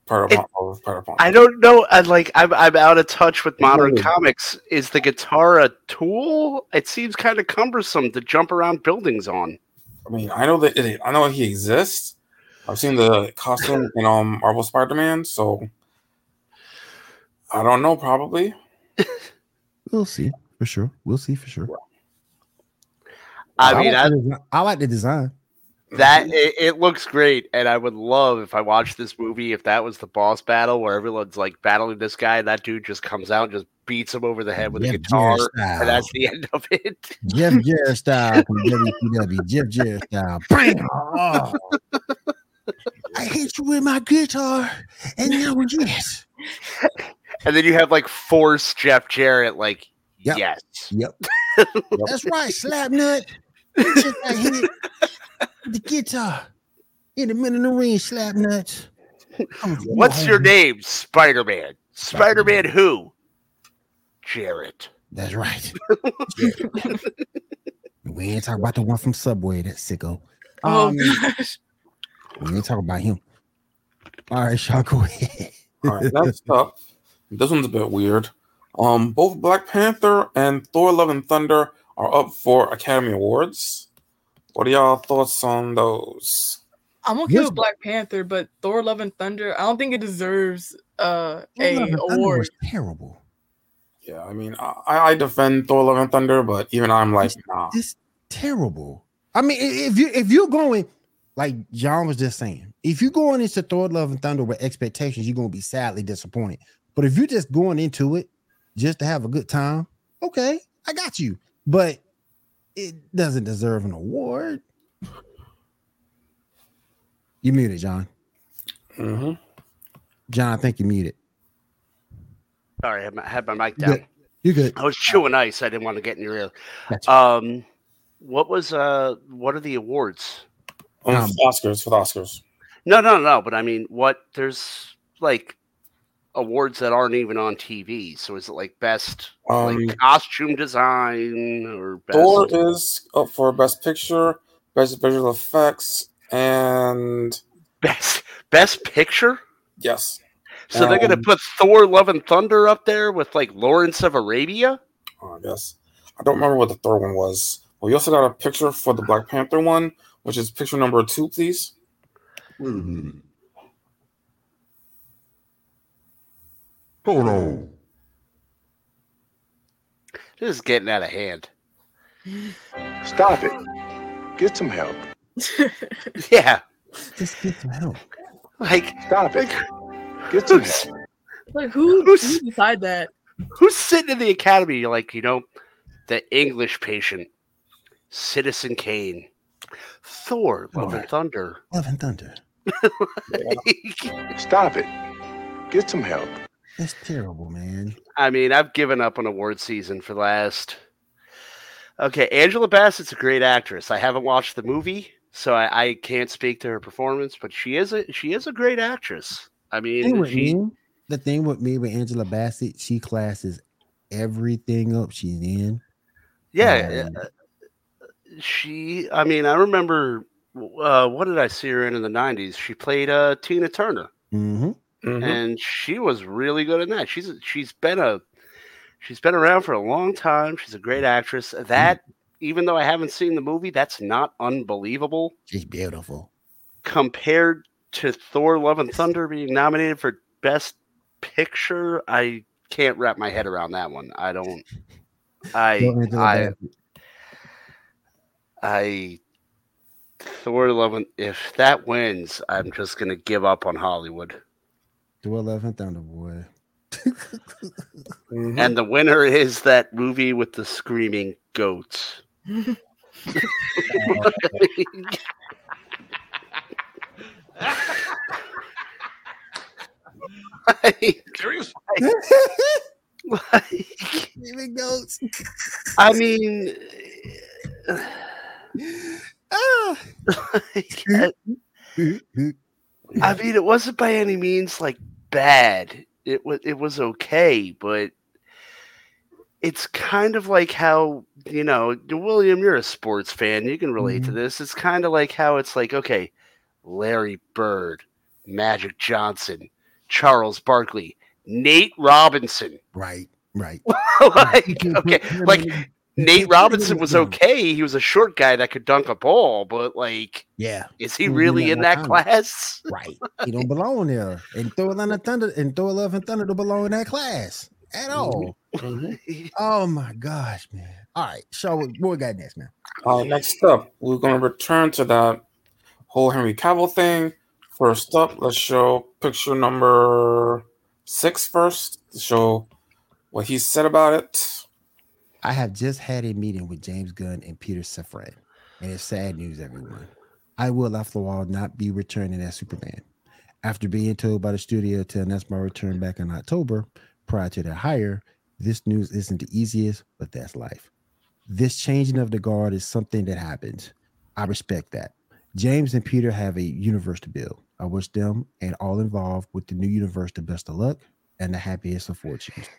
Spider It- Punk. Of I don't know. I like I'm I'm out of touch with modern Really? comics. Is the guitar a tool? It seems kind of cumbersome to jump around buildings on. I mean, I know that it, I know he exists. I've seen the costume in um Marvel Spider Man, so I don't know. Probably. <laughs> We'll see for sure. We'll see for sure. I mean, like I. I like the design. That mm-hmm. it, it looks great, and I would love if I watched this movie if that was the boss battle where everyone's like battling this guy, and that dude just comes out and just beats him over the head with a guitar, and that's the <laughs> end of it. Jeff Jarrett style from WCW. Jeff Jarrett style. Bam! Oh. I hit you with my guitar, and now yes. <laughs> And then you have like force Jeff Jarrett, like Yep. yes, Yep. <laughs> That's right, slap nut. Just got hit with the guitar in the middle of the ring, slap nuts. <laughs> What's your name? Spider Man. Spider Man who? Jarrett. That's right. <laughs> we ain't talking about the one from Subway, that sicko. Oh Um, gosh. we ain't talking about him. All right, Sean, go ahead. All right, next up. <laughs> This one's a bit weird. Um, both Black Panther and Thor: Love and Thunder are up for Academy Awards. What are y'all thoughts on those? I'm okay Yes. with Black Panther, but Thor: Love and Thunder, I don't think it deserves uh a Love and Thunder award. was terrible. Yeah, I mean, I, I defend Thor: Love and Thunder, but even I'm like, nah. It's terrible. I mean, if you if you're going like John was just saying, if you're going into Thor: Love and Thunder with expectations, you're gonna be sadly disappointed. But if you're just going into it just to have a good time, okay, I got you. But it doesn't deserve an award. You muted, John. hmm John, I think you muted. Sorry, I had my- mic down. good. You good? I was chewing ice. I didn't want to get in your ear. Gotcha. Um, what was uh, what are the awards? Um, Um, for the Oscars for the Oscars. No, no, no. But I mean, what? There's like awards that aren't even on TV. So is it like best Um, like costume design or best? Thor is up for Best Picture, Best Visual Effects, and best best picture? yes, So they're gonna Um, put Thor: Love and Thunder up there with like Lawrence of Arabia. oh, I guess I don't remember what the third one was. Well, we also got a picture for the Black Panther one, which is picture number two, please. Hold on. This is getting out of hand. Stop it. Get some help. <laughs> Yeah, Just get some help. like Stop it. Get some who's help. Like who, Who's- who decide that? who's sitting in the academy? Like, you know, the English patient, Citizen Kane, Thor: Love and Thunder. Love and Thunder. <laughs> Stop it. Get some help. That's terrible, man. I mean, I've given up on award season for the last. Okay, Angela Bassett's a great actress. I haven't watched the movie, so I, I can't speak to her performance, but she is a she is a great actress. I thing mean, with she, me, the thing with me with Angela Bassett, she classes everything up she's in. yeah, Um, uh, she. I mean, I remember. Uh, what did I see her in in the '90s? She played uh, Tina Turner. Mm-hmm. Mhm. and she was really good in that. She's she's been a she's been around for a long time. She's a great actress. That even though I haven't seen the movie, that's not unbelievable She's beautiful. compared to Thor: Love and Thunder being nominated for Best Picture. I can't wrap my head around that one. I don't. I I Bassett. I Thor: Love and if that wins, I'm just gonna give up on Hollywood. Thor Love and Thunder, boy. Mhm. And the winner is that movie with the screaming goats. like, like, Even goats. I mean, Ah. like, I mean, it wasn't by any means like bad. It was it was okay, but it's kind of like how you know, William, you're a sports fan. You can relate to Mhm. this. It's kind of like how it's like, okay, Larry Bird, Magic Johnson, Charles Barkley, Nate Robinson. right, right. <laughs> like, <laughs> okay, like Nate <laughs> Robinson was okay. He was a short guy that could dunk a ball, but like, Yeah, is he He really in that that all the time. class? <laughs> right. He don't belong there. And Thor Love and Thunder and Thor Love and Thunder don't belong in that class at all. Mhm. Oh my gosh, man. All right, so what we got next, man? Uh, next up, we're going to return to that whole Henry Cavill thing. First up, let's show picture number six first to show what he said about it. I have just had a meeting with James Gunn and Peter Safran, and it's sad news, everyone. I will, after all, not be returning as Superman. After being told by the studio to announce my return back in October prior to their hire, this news isn't the easiest, but that's life. This changing of the guard is something that happens. I respect that. James and Peter have a universe to build. I wish them and all involved with the new universe the best of luck and the happiest of fortunes.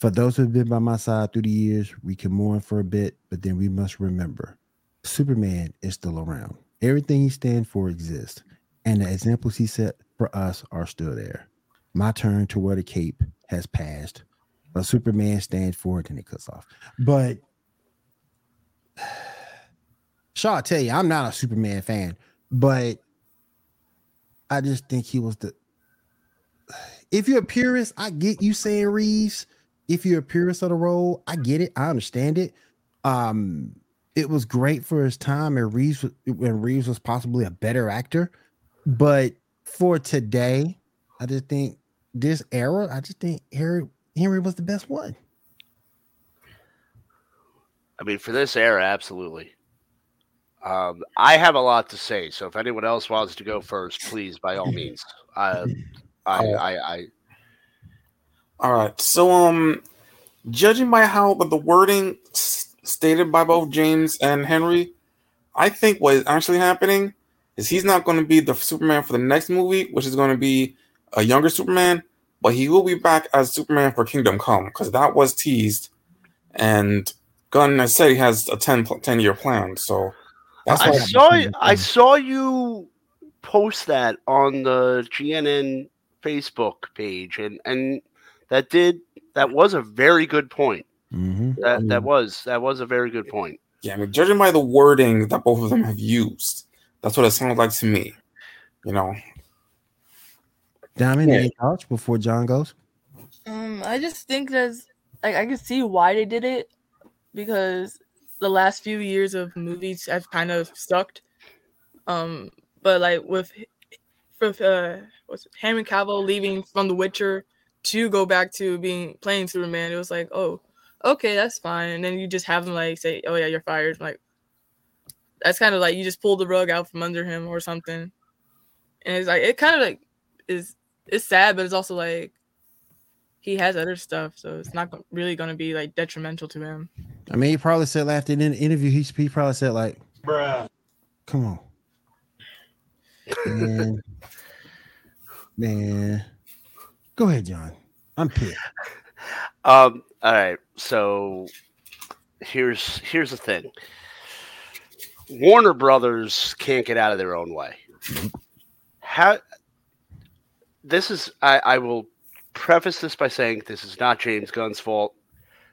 For those who have been by my side through the years, we can mourn for a bit, but then we must remember Superman is still around. Everything he stands for exists, and the examples he set for us are still there. My turn to wear the cape has passed, but Superman stands for it and it cuts off. But <sighs> Shaw, I tell you, I'm not a Superman fan, but I just think he was the. <sighs> If you're a purist, I get you saying Reeves. If you're a purist of the role, I get it. I understand it. Um, it was great for his time, and Reeves was- when Reeves was possibly a better actor. But for today, I just think this era, I just think Henry Henry was the best one. I mean, for this era, absolutely. Um, I have a lot to say, so if anyone else wants to go first, please, by all <laughs> means. I, I. I, I All right. So, um, judging by how but the wording stated by both James and Henry, I think what is actually happening is he's not going to be the Superman for the next movie, which is going to be a younger Superman, but he will be back as Superman for Kingdom Come because that was teased, and Gunn has said he has a 10, 10 year plan. So that's I saw you, I saw you post that on the GNN Facebook page, and and that did that was a very good point. Mm-hmm. That that was that was a very good point. Yeah, I mean, judging by the wording that both of them have used, that's what it sounds like to me. You know, Diamond, Yeah. any thoughts before John goes? Um, I just think there's like I can see why they did it because the last few years of movies have kind of sucked. Um, but like with with uh, what's it, Henry Cavill leaving from The Witcher to go back to being playing Superman, it was like, oh, okay, that's fine. And then you just have him like say, oh yeah, you're fired. Like that's kind of like you just pull the rug out from under him or something. And it's like it kind of like is it's sad, but it's also like he has other stuff, so it's not really going to be like detrimental to him. I mean, he probably said after the interview, he, he probably said like, Bruh. "Come on, man, man, go ahead, John. I'm pissed." Um, all right, so here's here's the thing. Warner Brothers can't get out of their own way. How this is I, I will preface this by saying this is not James Gunn's fault.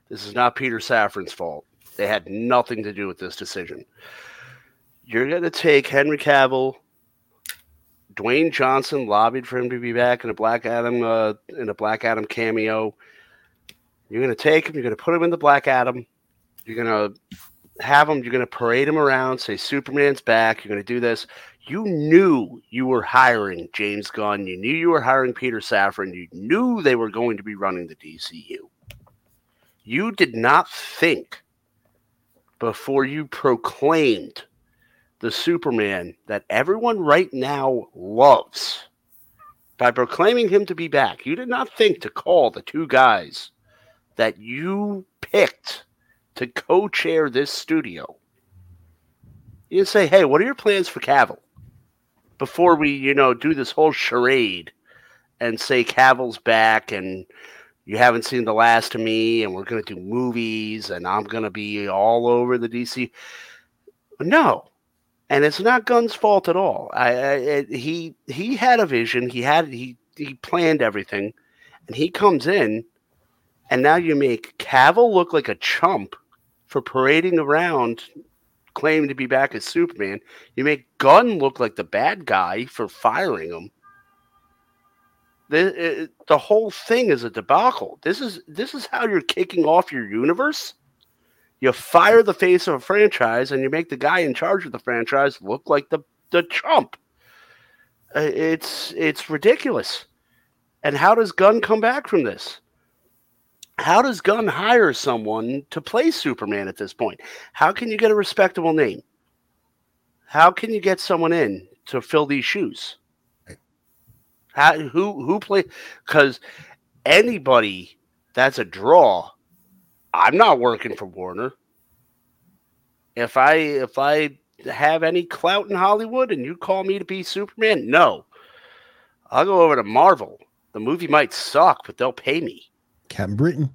This is not Peter Safran's fault. They had nothing to do with this decision. You're gonna take Henry Cavill. Dwayne Johnson lobbied for him to be back in a Black Adam uh, in a Black Adam cameo. You're gonna take him. You're gonna put him in the Black Adam. You're gonna have him. You're gonna parade him around. Say Superman's back. You're gonna do this. You knew you were hiring James Gunn. You knew you were hiring Peter Safran. You knew they were going to be running the DCU. You did not think before you proclaimed the Superman that everyone right now loves by proclaiming him to be back. You did not think to call the two guys that you picked to co-chair this studio. You say, "Hey, what are your plans for Cavill?" Before we, you know, do this whole charade and say Cavill's back and you haven't seen the last of me and we're going to do movies and I'm going to be all over the DC. No. And it's not Gunn's fault at all. I, I he he had a vision. He had he he planned everything, and he comes in, and now you make Cavill look like a chump for parading around, claiming to be back as Superman. You make Gunn look like the bad guy for firing him. The it, the whole thing is a debacle. This is this is how you're kicking off your universe. You fire the face of a franchise and you make the guy in charge of the franchise look like the the chump. Uh, It's it's ridiculous. And how does Gunn come back from this? How does Gunn hire someone to play Superman at this point? How can you get a respectable name? How can you get someone in to fill these shoes? How, who who play? Because anybody that's a draw, I'm not working for Warner. If I if I have any clout in Hollywood and you call me to be Superman, no, I'll go over to Marvel. The movie might suck, but they'll pay me. Captain Britain.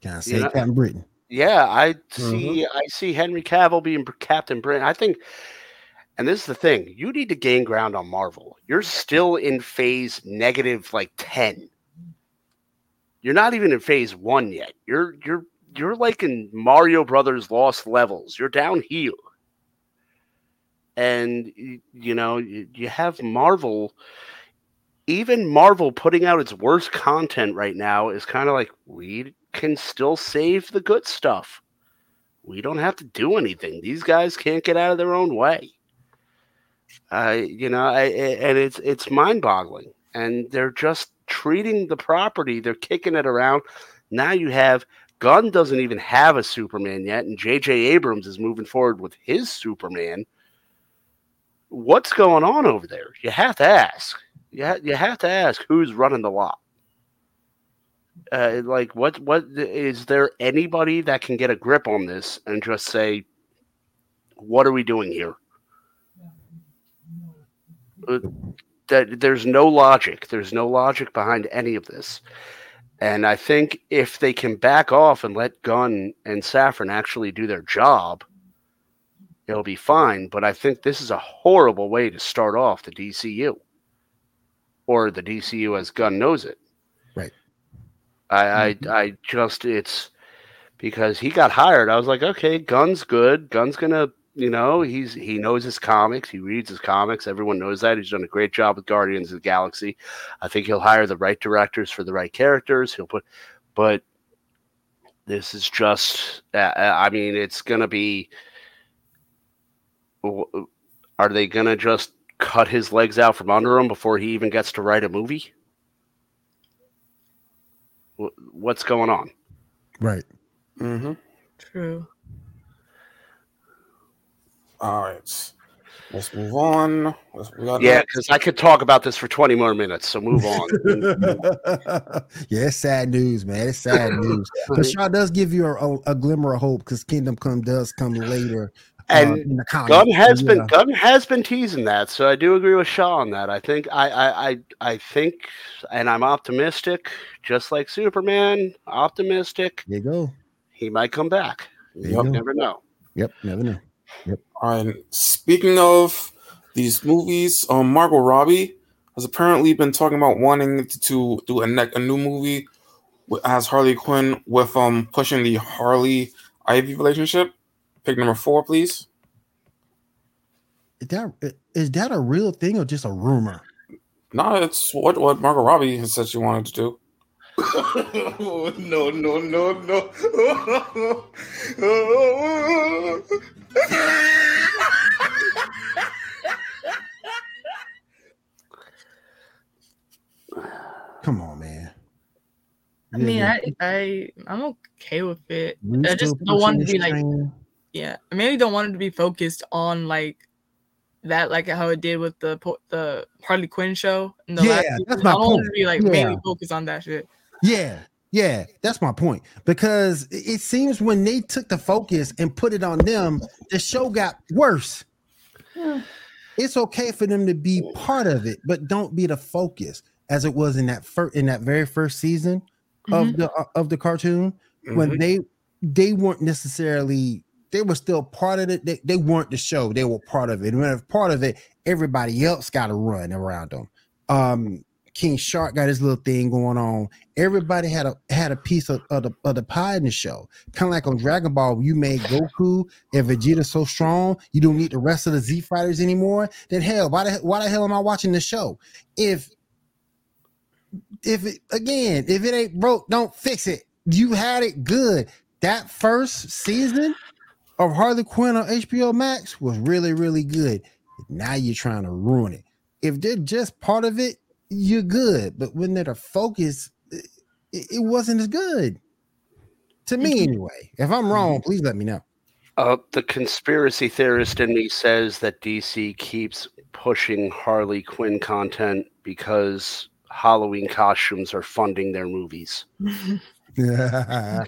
Can I say You know- Captain Britain? Yeah, I see. Mm-hmm. I see Henry Cavill being Captain Britain. I think, and this is the thing: you need to gain ground on Marvel. You're still in phase negative, like ten. You're not even in phase one yet. You're you're you're like in Mario Brothers Lost Levels. You're down here, and you know you, have Marvel. Even Marvel putting out its worst content right now is kind of like we can still save the good stuff. We don't have to do anything. These guys can't get out of their own way. I, you know, I, and it's it's mind-boggling. And they're just treating the property. They're kicking it around. Now you have Gunn doesn't even have a Superman yet, and J.J. Abrams is moving forward with his Superman. What's going on over there? You have to ask. You ha- you have to ask who's running the lot uh, like what what is there anybody that can get a grip on this and just say what are we doing here Uh, that there's no logic there's no logic behind any of this and i think if they can back off and let gunn and Safran actually do their job it'll be fine. But i think this is a horrible way to start off the dcu or the dcu as gunn knows it. I, I mm-hmm. I just it's because he got hired. I was like, okay, Gunn's good. Gunn's gonna, you know, he's he knows his comics. He reads his comics. Everyone knows that. He's done a great job with Guardians of the Galaxy. I think he'll hire the right directors for the right characters. He'll put, but this is just. Uh, I mean, it's gonna be. Are they gonna just cut his legs out from under him before he even gets to write a movie? What's going on? Right. Mm-hmm. True. All right. Let's move on. Let's, we got Yeah, because I could talk about this for 20 more minutes, so move on. <laughs> yeah, it's sad news, man. It's sad <laughs> news. But Shaw does give you a, a glimmer of hope because Kingdom Come does come later. uh, And in the. Gunn has Yeah. been Gunn has been teasing that, so I do agree with Shaw on that. I think I I I, I think, and I'm optimistic, just like Superman, optimistic. There you go. He might come back. There You you never know. Yep, never know. All right. Speaking of these movies, um, Margot Robbie has apparently been talking about wanting to, do a, ne- a new movie with, as Harley Quinn with um pushing the Harley Ivy relationship. Pick number four, please. Is that is that a real thing or just a rumor? No, it's what what Margot Robbie has said she wanted to do. No, no, no, no. Come on, man. I mean, I, I I'm okay with it. I just don't want pushing to be like, train? yeah, I mainly don't want it to be focused on like that, like how it did with the the Harley Quinn show. In the Yeah, last that's season. my I don't want point. it to be like Yeah. mainly focused on that shit. Yeah, yeah, that's my point. Because it it seems when they took the focus and put it on them, the show got worse. It's okay for them to be part of it, but don't be the focus as it was in that first in that very first season of the uh, of the cartoon when they they weren't necessarily they were still part of it. They, they weren't the show. They were part of it. And when part of it, everybody else got to run around them. Um, King Shark got his little thing going on. Everybody had a had a piece of, of the of the pie in the show. Kind of like on Dragon Ball, you made Goku and Vegeta so strong, you don't need the rest of the Z fighters anymore. Then hell, why the why the hell am I watching the show? If if it again, if it ain't broke, don't fix it. You had it good. that first season of Harley Quinn on HBO Max was really, really good. Now you're trying to ruin it. If they're just part of it, you're good. But when they're the focus, it, it wasn't as good. To me, anyway. If I'm wrong, please let me know. Uh, the conspiracy theorist in me says that DC keeps pushing Harley Quinn content because Halloween costumes are funding their movies. <laughs> <laughs>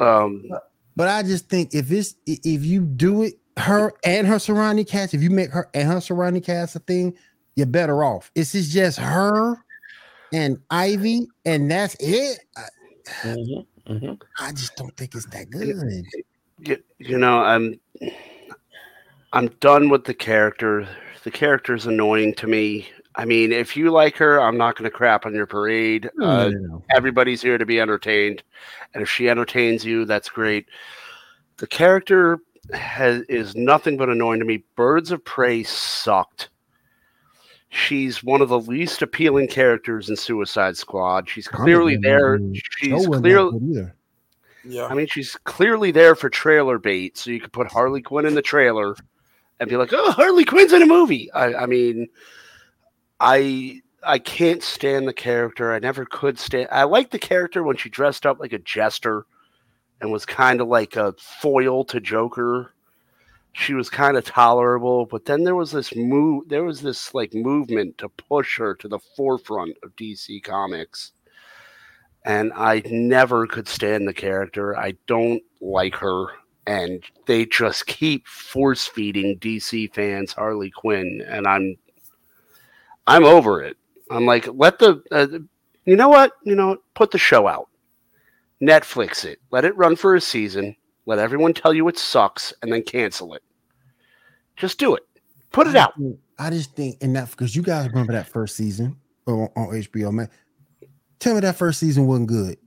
Um, but I just think if it's if you do it, her and her surrounding cast, if you make her and her surrounding cast a thing, you're better off. It's just just her and Ivy, and that's it. I, Mhm, mhm. I just don't think it's that good. you, you know, I'm I'm done with the character. The character's annoying to me. I mean, if you like her, I'm not going to crap on your parade. No, Uh, no, no. everybody's here to be entertained, and if she entertains you, that's great. The character has is nothing but annoying to me. Birds of Prey sucked. She's one of the least appealing characters in Suicide Squad. She's clearly there. She's one clearly good. Yeah. I mean, she's clearly there for trailer bait, so you could put Harley Quinn in the trailer and be like, "Oh, Harley Quinn's in a movie." I, I mean, I I can't stand the character. I never could stand. I liked the character when she dressed up like a jester and was kind of like a foil to Joker. She was kind of tolerable, but then there was this move. There was this like movement to push her to the forefront of DC Comics and I never could stand the character. I don't like her, and they just keep force feeding DC fans Harley Quinn, and I'm I'm over it. I'm like, let the uh, you know what you know, put the show out, Netflix it, let it run for a season, let everyone tell you it sucks, and then cancel it. Just do it. Put it I out. think- I just think, and that because you guys remember that first season on, on HBO, man. Tell me that first season wasn't good.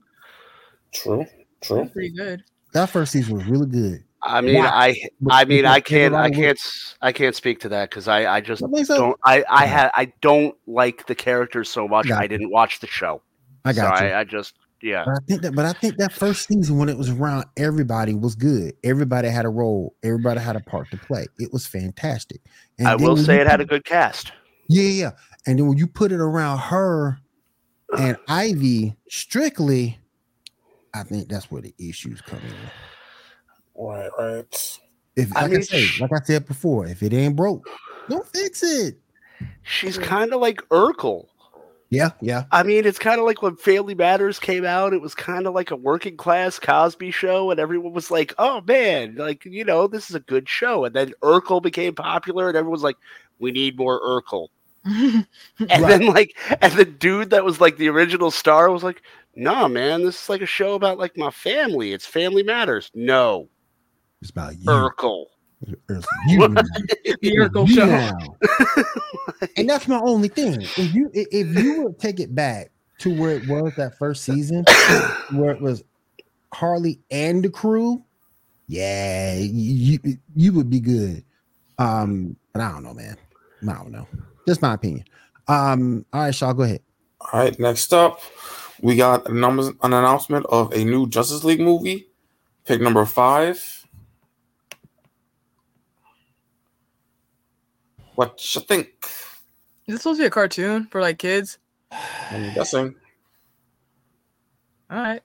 True. True. Pretty good. That first season was really good. I mean, Wow. I I mean, I can't, I can't, I can't speak to that because I, I just That makes sense. don't. I, I had, I don't like the characters so much. I didn't watch the show. I got so you. I, I just, yeah. But I think that, but I think that first season when it was around, everybody was good. Everybody had a role. Everybody had a part to play. It was fantastic. And I will say it had a good cast. Yeah, yeah. And then when you put it around her and Ivy strictly, I think that's where the issues come in. Right. Right. If I like I, mean, say, like I said before, if it ain't broke, don't fix it. She's kind of like Urkel. Yeah, yeah. I mean, it's kind of like when Family Matters came out. It was kind of like a working class Cosby show, and everyone was like, "Oh man, like you know, this is a good show." And then Urkel became popular, and everyone was like, "We need more Urkel." <laughs> And Right. then like, and the dude that was like the original star was like, "No, man, this is like a show about like my family. It's Family Matters." No, It's about you. Urkel. It's you now. <laughs> The It's show. now. <laughs> and that's my only thing. If you if you would take it back to where it was that first season, where it was Harley and the crew, yeah, you you would be good. Um, but I don't know, man. I don't know. Just my opinion. Um, all right, Shaw, go ahead. All right. Next up, we got a numbers, an announcement of a new Justice League movie. Pick number five. What you think? Is this supposed to be a cartoon for like kids? I'm guessing. All right.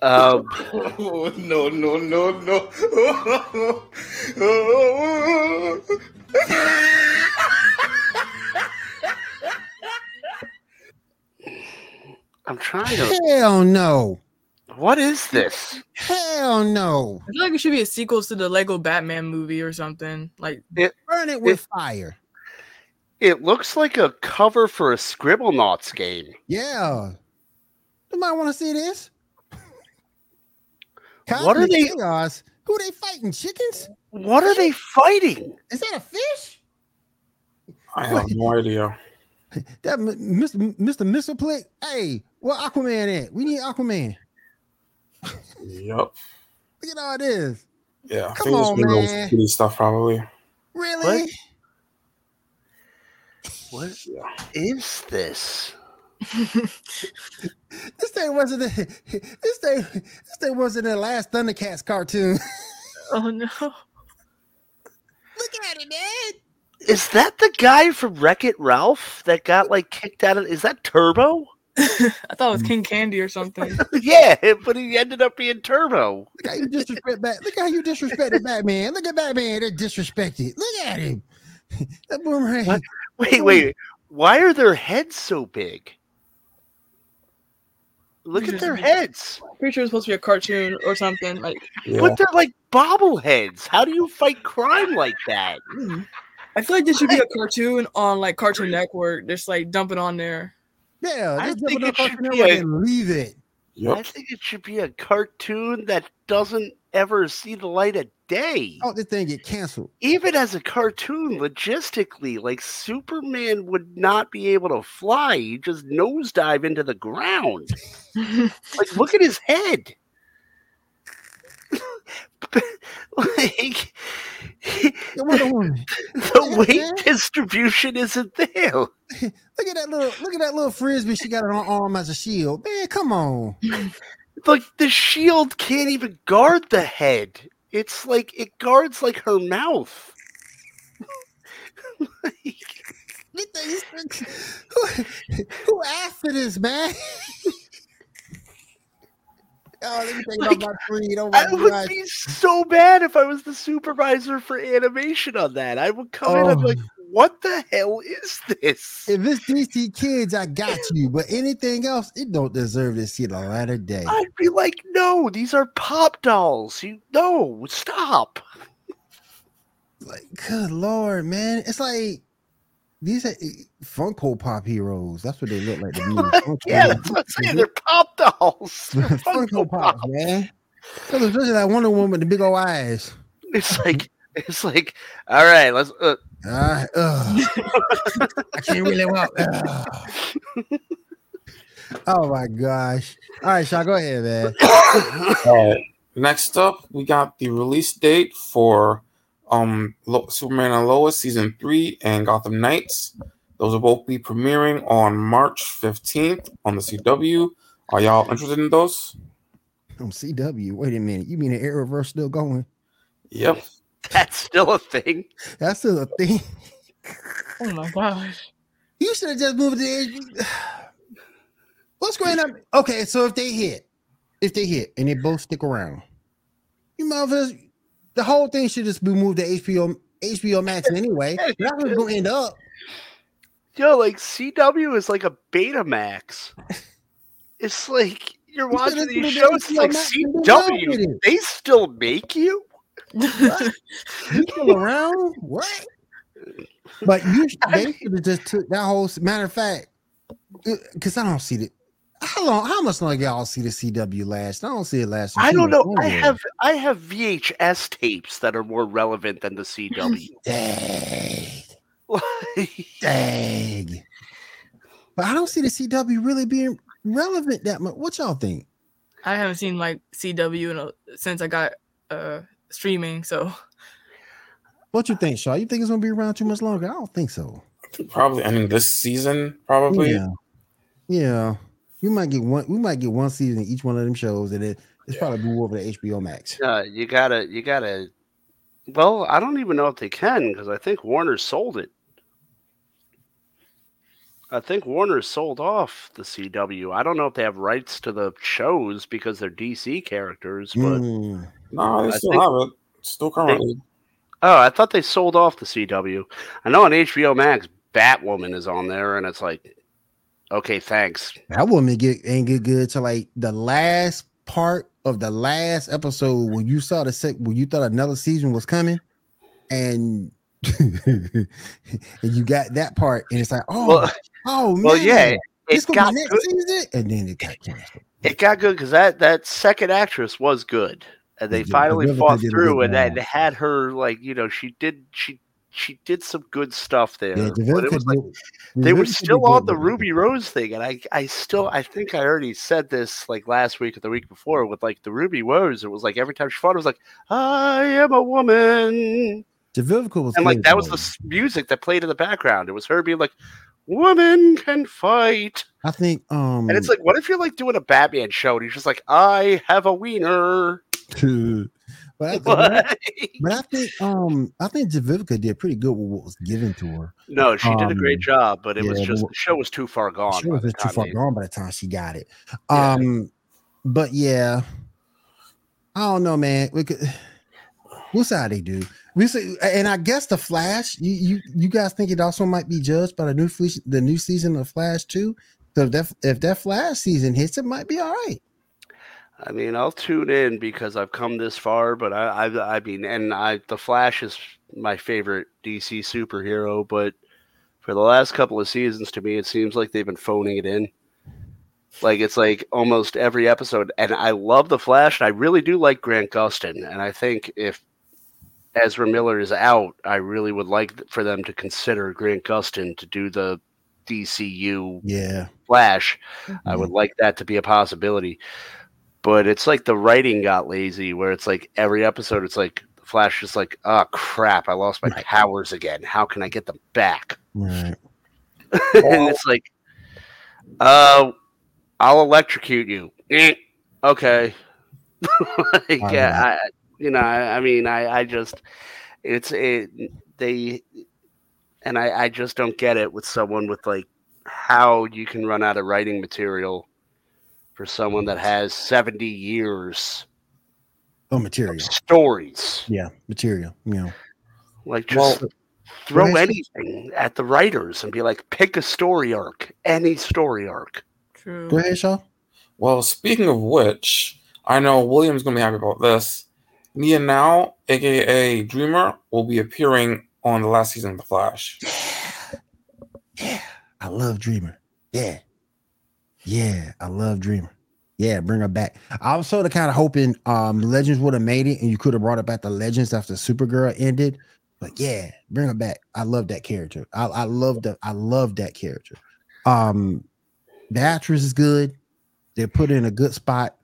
Um, Oh, <laughs> no, no, no, no. I'm trying to. Hell no. What is this? Hell no. I feel like it should be a sequel to the Lego Batman movie or something. Like, Burn it with fire. It looks like a cover for a Scribblenauts game. Yeah. You might want to see this. What are they- Chaos. Who they fighting? Chickens? What are they fighting? Is that a fish? I have no idea. <laughs> That Mr. Mr. Mr. Plick. Hey, where Aquaman at? We need Aquaman. Yep. Look at all this. Yeah. I Come think it's on, one of those man. kitty stuff, probably. Really? What Yeah. is this? <laughs> This thing wasn't the, <laughs> this thing this thing wasn't the last Thundercats cartoon. <laughs> oh no. Look at it, man. Is that the guy from Wreck It Ralph that got like kicked out of? Is that Turbo? <laughs> I thought it was mm. King Candy or something. <laughs> yeah, but he ended up being Turbo. Look how you disrespect Bat. Look how you disrespected Batman. Look at Batman. That disrespected. Look at him. <laughs> That boomerang. What? Wait, wait. Why are their heads so big? Look at their heads. Pretty sure it's supposed to be a cartoon or something. Like Yeah. But they're like bobbleheads. How do you fight crime like that? Mm. I feel like this should be a cartoon on like Cartoon Network. Just like dumping on there. Yeah, I just think it should be a- and leave it. I think it should be a cartoon that doesn't ever see the light of day. Oh, the thing get canceled. Even as a cartoon, logistically, like Superman would not be able to fly. He just nosedive into the ground. <laughs> Like, look at his head. <laughs> like, <laughs> The the weight man. distribution isn't there. <laughs> Look at that little look at that little frisbee she got on her arm as a shield. Man, come on. Like the shield can't even guard the head. It's like it guards like her mouth. Like, Who, who asked for this, man? Oh, let me think Like, about my tree. Oh I would God. be so bad if I was the supervisor for animation on that. I would come in and be Oh. like, "What the hell is this?" If it's DC Kids, I got you. But anything else, it don't deserve to see the light of day. I'd be like, "No, these are pop dolls. You no, stop." Like, good lord, man. It's like these are eh, Funko Pop heroes. That's what they look like to me. <laughs> Yeah, that's what I'm saying. They're pop dolls. <laughs> Funko Funko Pops, Pop. man. So especially that Wonder Woman with the big old eyes. It's like it's like, all right, let's. Uh, Uh. I can't really walk. <laughs> Ugh. oh my gosh. All right, Shaw, go ahead, man. <coughs> All right. Next up, we got the release date for um Lo- Superman and Lois season three and Gotham Knights. Those will both be premiering on March fifteenth on the CW. Are y'all interested in those? On CW. Wait a minute. You mean the Arrowverse still going? Yep. <laughs> that's still a thing. That's still a thing. <laughs> Oh my gosh. You should have just moved to the <sighs> What's going on? Okay, so if they hit, if they hit and they both stick around, you motherfuckers, the whole thing should just be moved to HBO HBO Max <laughs> anyway. That's what's gonna end up. Yo, like CW is like a Betamax. <laughs> It's like you're watching it's these shows. It's like HBO Max and be done with CW. it. They still make you. <laughs> You still around? What? But you they should have just took that whole matter of fact, uh, because I don't see the how long how much longer y'all see the CW last? I don't see it last. I don't know. I have I have VHS tapes that are more relevant than the CW. <laughs> dang, Like, <laughs> dang. But I don't see the CW really being relevant that much. What y'all think? I haven't seen like CW in a, since I got uh streaming. So What you think, Shaw? You think it's gonna be around too much longer? I don't think so. Probably I mean, this season, probably. Yeah, yeah. We might get one. We might get one season in each one of them shows, and it, it's probably move over to HBO Max. uh, you gotta you gotta. Well, I don't even know if they can because I think Warner sold it. I think Warner sold off the CW. I don't know if they have rights to the shows because they're DC characters, but Mm. No, they I still think- have it. Still currently. oh, I thought they sold off the CW. I know on HBO Max, Batwoman is on there, and it's like, okay, thanks. That woman get ain't get good to like the last part of the last episode when you saw the sec when you thought another season was coming, and <laughs> and you got that part, and it's like, oh, Well, oh man, well, yeah, it gonna got be next good. season, and then it got canceled. It got good because that that second actress was good, and they Yeah, finally fought through, and then had her like you know she did she she did some good stuff there. Yeah, but it was like they were still on the. Ruby Rose thing, and I I still I think I already said this like last week or the week before with like the Ruby Rose. It was like every time she fought, it was like I am a woman. Javivica was and like that was the music that played in the background. It was her being like, "Woman can fight," I think um and it's like, what if you're like doing a Batman show and he's just like, "I have a wiener." <laughs> but, I, <laughs> but, I, but I think um I think Javivica did pretty good with what was given to her. no, she did a great Um, job, but it was just the show was too far gone. She by was the too time far they- gone by the time she got it. Yeah. Um, but yeah, I don't know, man. We could. We'll see how they do. We see, and I guess the Flash. You you you guys think it also might be judged by the new the new season of Flash too. So if that if that Flash season hits, it might be all right. I mean, I'll tune in because I've come this far, but I, I, I mean, and I, the Flash is my favorite DC superhero, but for the last couple of seasons, to me, it seems like they've been phoning it in. Like it's like almost every episode, and I love the Flash, and I really do like Grant Gustin, and I think if Ezra Miller is out, I really would like for them to consider Grant Gustin to do the DCU Yeah, Flash. I mm-hmm. would like that to be a possibility. But it's like the writing got lazy where it's like every episode it's like Flash is like, oh crap, I lost my Right. powers again. How can I get them back? right. <laughs> and it's like, uh I'll electrocute you. Eh, okay. <laughs> like, I you know, I, I mean, I, I just, it's it, they, and I, I just don't get it with someone with like how you can run out of writing material for someone that has 70 years Oh, of material. stories. Yeah, material. You know. Like, just Well, throw Right. anything at the writers and be like, pick a story arc, any story arc. True. Go ahead, Shaw. Well, speaking of which, I know William's gonna be happy about this. Nia Nal, aka Dreamer, will be appearing on the last season of The Flash. yeah, Yeah, I love Dreamer. Yeah, yeah, I love Dreamer. Yeah, bring her back. I was sort of kind of hoping um Legends would have made it and you could have brought it back the Legends after Supergirl ended. But yeah, bring her back. I love that character. I, I love that. I love that character. Um, the actress is good. They put in a good spot.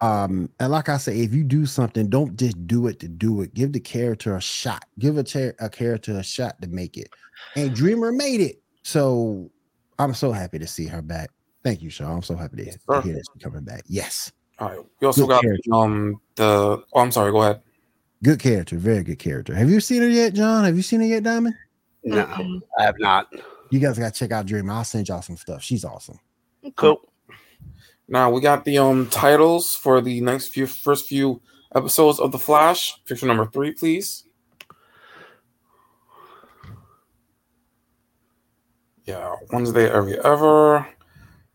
Um, and like I say, if you do something, don't just do it to do it. Give the character a shot. Give a, cha- a character a shot to make it. And Dreamer made it. So I'm so happy to see her back. Thank you, Shaw. I'm so happy to, to hear that she's coming back. Yes. All right. We also Good got character. um the oh I'm sorry, go ahead. Good character. Very good character. Have you seen her yet, John? Have you seen her yet, Diamond? No, Mm-mm. I have not. You guys got to check out Dream. I'll send y'all some stuff. She's awesome. Cool. Now we got the um titles for the next few first few episodes of The Flash. Picture number three, please. Yeah, Wednesday Ever After,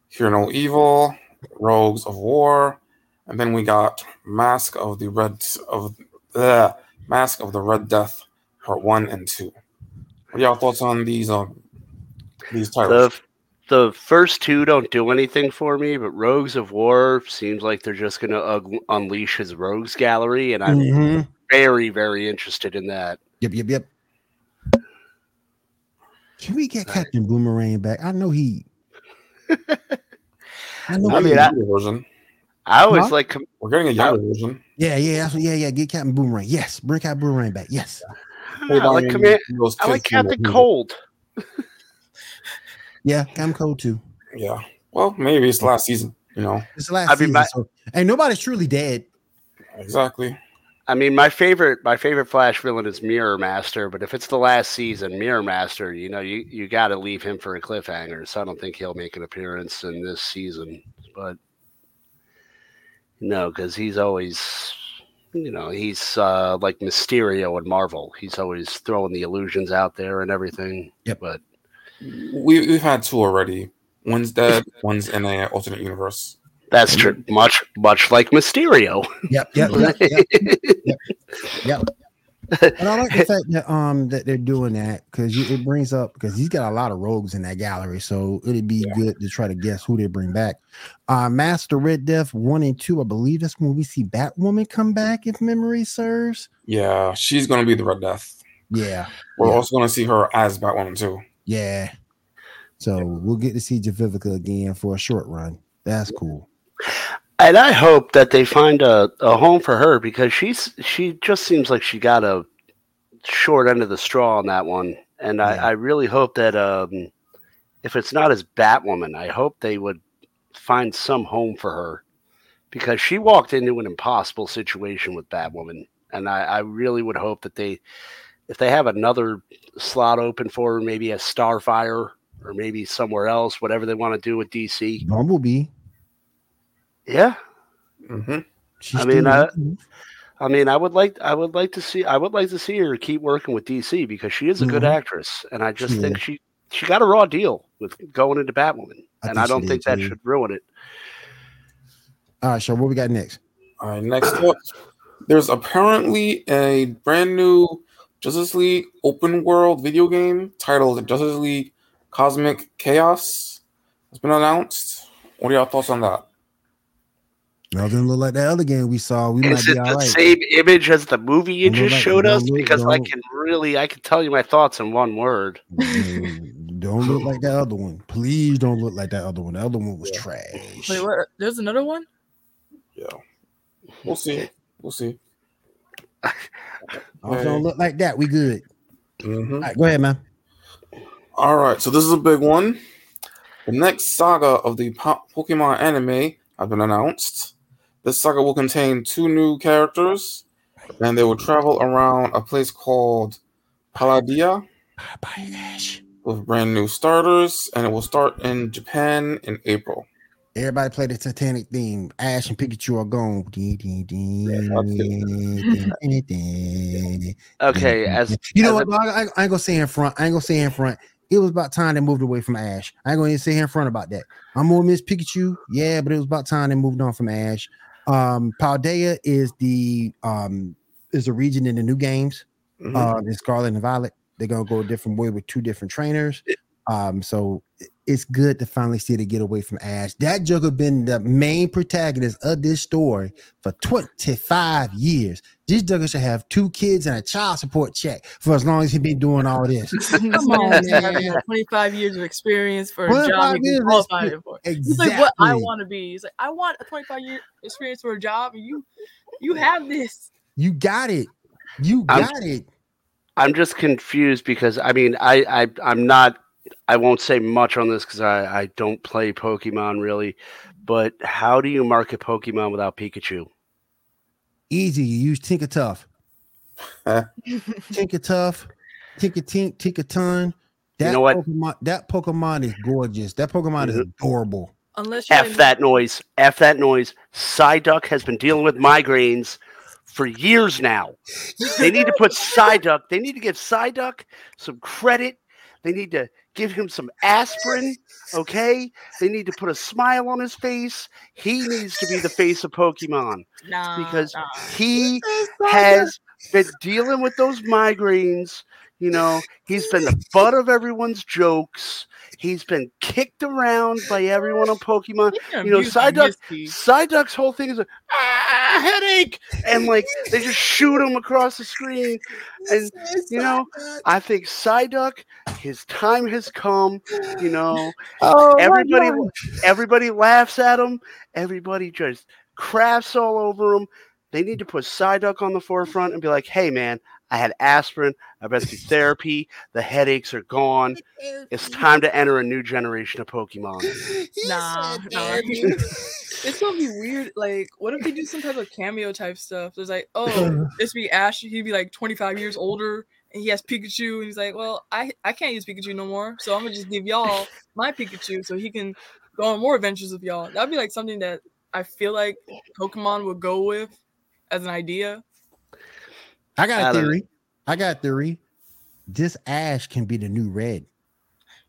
Hear No Evil, Rogues of War, and then we got Mask of the Red of the Mask of the Red Death, part one and two. What are y'all thoughts on these um these titles? The the first two don't do anything for me, but Rogues of War seems like they're just going to uh, unleash his Rogues gallery, and I'm Mhm. very, very interested in that. Yep, yep, yep. Can we get Captain Boomerang back? I know he. I know. I mean, I- version. I always Huh? like. com- We're getting a younger version. yeah, yeah, that's what- yeah, yeah. Get Captain Boomerang. Yes, bring Captain Boomerang back. Yes. I like Command. I like kids from the Captain. Cold. <laughs> Yeah, Captain Cold too. Yeah. Well, maybe it's the last season. You know. It's the last I mean, season, my- so and nobody's truly dead. Exactly. I mean, my favorite, my favorite Flash villain is Mirror Master, but if it's the last season, Mirror Master, you know, you you got to leave him for a cliffhanger. So I don't think he'll make an appearance in this season. But no, because he's always, you know, he's uh, like Mysterio in Marvel. He's always throwing the illusions out there and everything. Yep. But We we've had two already. One's dead. one's in a alternate universe. That's true. Much much like Mysterio. Yep, yep, yep, yep, yep. And I like the fact that um that they're doing that because it brings up because he's got a lot of rogues in that gallery, so it'd be Yeah. good to try to guess who they bring back. Uh Master Red Death one and two, I believe that's when we see Batwoman come back, if memory serves. Yeah, she's gonna be the Red Death. Yeah, We're Yeah. also gonna see her as Batwoman too. yeah. So we'll get to see Javicia again for a short run. That's cool. And I hope that they find a, a home for her because she's she just seems like she got a short end of the straw on that one, and I, Yeah. I really hope that um, if it's not as Batwoman, I hope they would find some home for her because she walked into an impossible situation with Batwoman, and I, I really would hope that they, if they have another slot open for her, maybe a Starfire or maybe somewhere else, whatever they want to do with DC. Bumblebee. Yeah, hmm I mean, I- I mean, I would like, I would like to see, I would like to see her keep working with DC because she is a good Mhm. actress, and I just She think is. she she got a raw deal with going into Batwoman, I and I don't think that too. should ruin it. All right, so what we got next? All right, next up, there's apparently a brand new Justice League open world video game titled Justice League Cosmic Chaos. It's been announced. What are your thoughts on that? Y'all gonna look like that other game we saw. We might Is be it all the right. same image as the movie you Don't just like- showed us? look- Because I can really, I can tell you my thoughts in one word. Don't look like that other one. Please don't look like that other one. The other one was trash. Wait, what? There's another one. Yeah, we'll see. We'll see. Oh, don't look like that. We good. hmm All right, go ahead, man. All right, so this is a big one. The next saga of the po- Pokemon anime has been announced. This saga will contain two new characters, and they will travel around a place called Paldea Bye, bye, Ash. with brand new starters, and it will start in Japan in April. Everybody play the Titanic theme. Ash and Pikachu are gone. Okay, <laughs> as you know as what, dog? I, I ain't gonna say in front. I ain't gonna say in front. It was about time they moved away from Ash. I ain't gonna even say in front about that. I'm gonna miss Pikachu, yeah, but it was about time they moved on from Ash. Um, Paldea is the um is a region in the new games. Mhm. Uh, in Scarlet and Violet. They're gonna go a different way with two different trainers. Um, so it's good to finally see to get away from Ash. That Joker been the main protagonist of this story for 25 years. This Joker should have two kids and a child support check for as long as he's been doing all this. <laughs> Come on, man. 25 years of experience for a job he years can of experience. for. Exactly. He's like what I want to be. He's like, I want a 25 year experience for a job, and you, you have this. You got it. You I'm- got it. I'm just confused because I mean I, I I'm not I won't say much on this because I, I don't play Pokemon really, but how do you market Pokemon without Pikachu? Easy. You use Tinkatuff. <laughs> Tinkatuff, Tinker Tink, Tinkaton. That know what? Pokemon, that Pokemon is gorgeous. That Pokemon is Mhm. adorable. Unless you F that noise. F that noise. Psyduck has been dealing with migraines for years now. They need to put <laughs> Psyduck. They need to give Psyduck some credit. They need to give him some aspirin. Okay. They need to put a smile on his face. He needs to be the face of Pokemon nah, because nah. he has been dealing with those migraines. You know, he's been the butt of everyone's jokes. He's been kicked around by everyone on <laughs> Pokemon. You're you know, abusing Psyduck- Psyduck's whole thing is a ah, headache, and like they just shoot him across the screen. And you know, I think Psyduck, his time has come. You know, oh, everybody, everybody laughs at him. Everybody just crafts all over him. They need to put Psyduck on the forefront and be like, "Hey, man, I had aspirin. I went through <laughs> therapy. The headaches are gone. It's time to enter a new generation of Pokemon." <laughs> Nah, <laughs> nah. It's gonna be weird. Like, what if they do some type of cameo type stuff? There's like, oh, this be Ash. He'd be like 25 years older, and he has Pikachu, and he's like, well, I I can't use Pikachu no more, so I'm gonna just give y'all my Pikachu so he can go on more adventures with y'all. That'd be like something that I feel like Pokemon would go with as an idea. I got I a don't- theory. I got a theory. This Ash can be the new Red.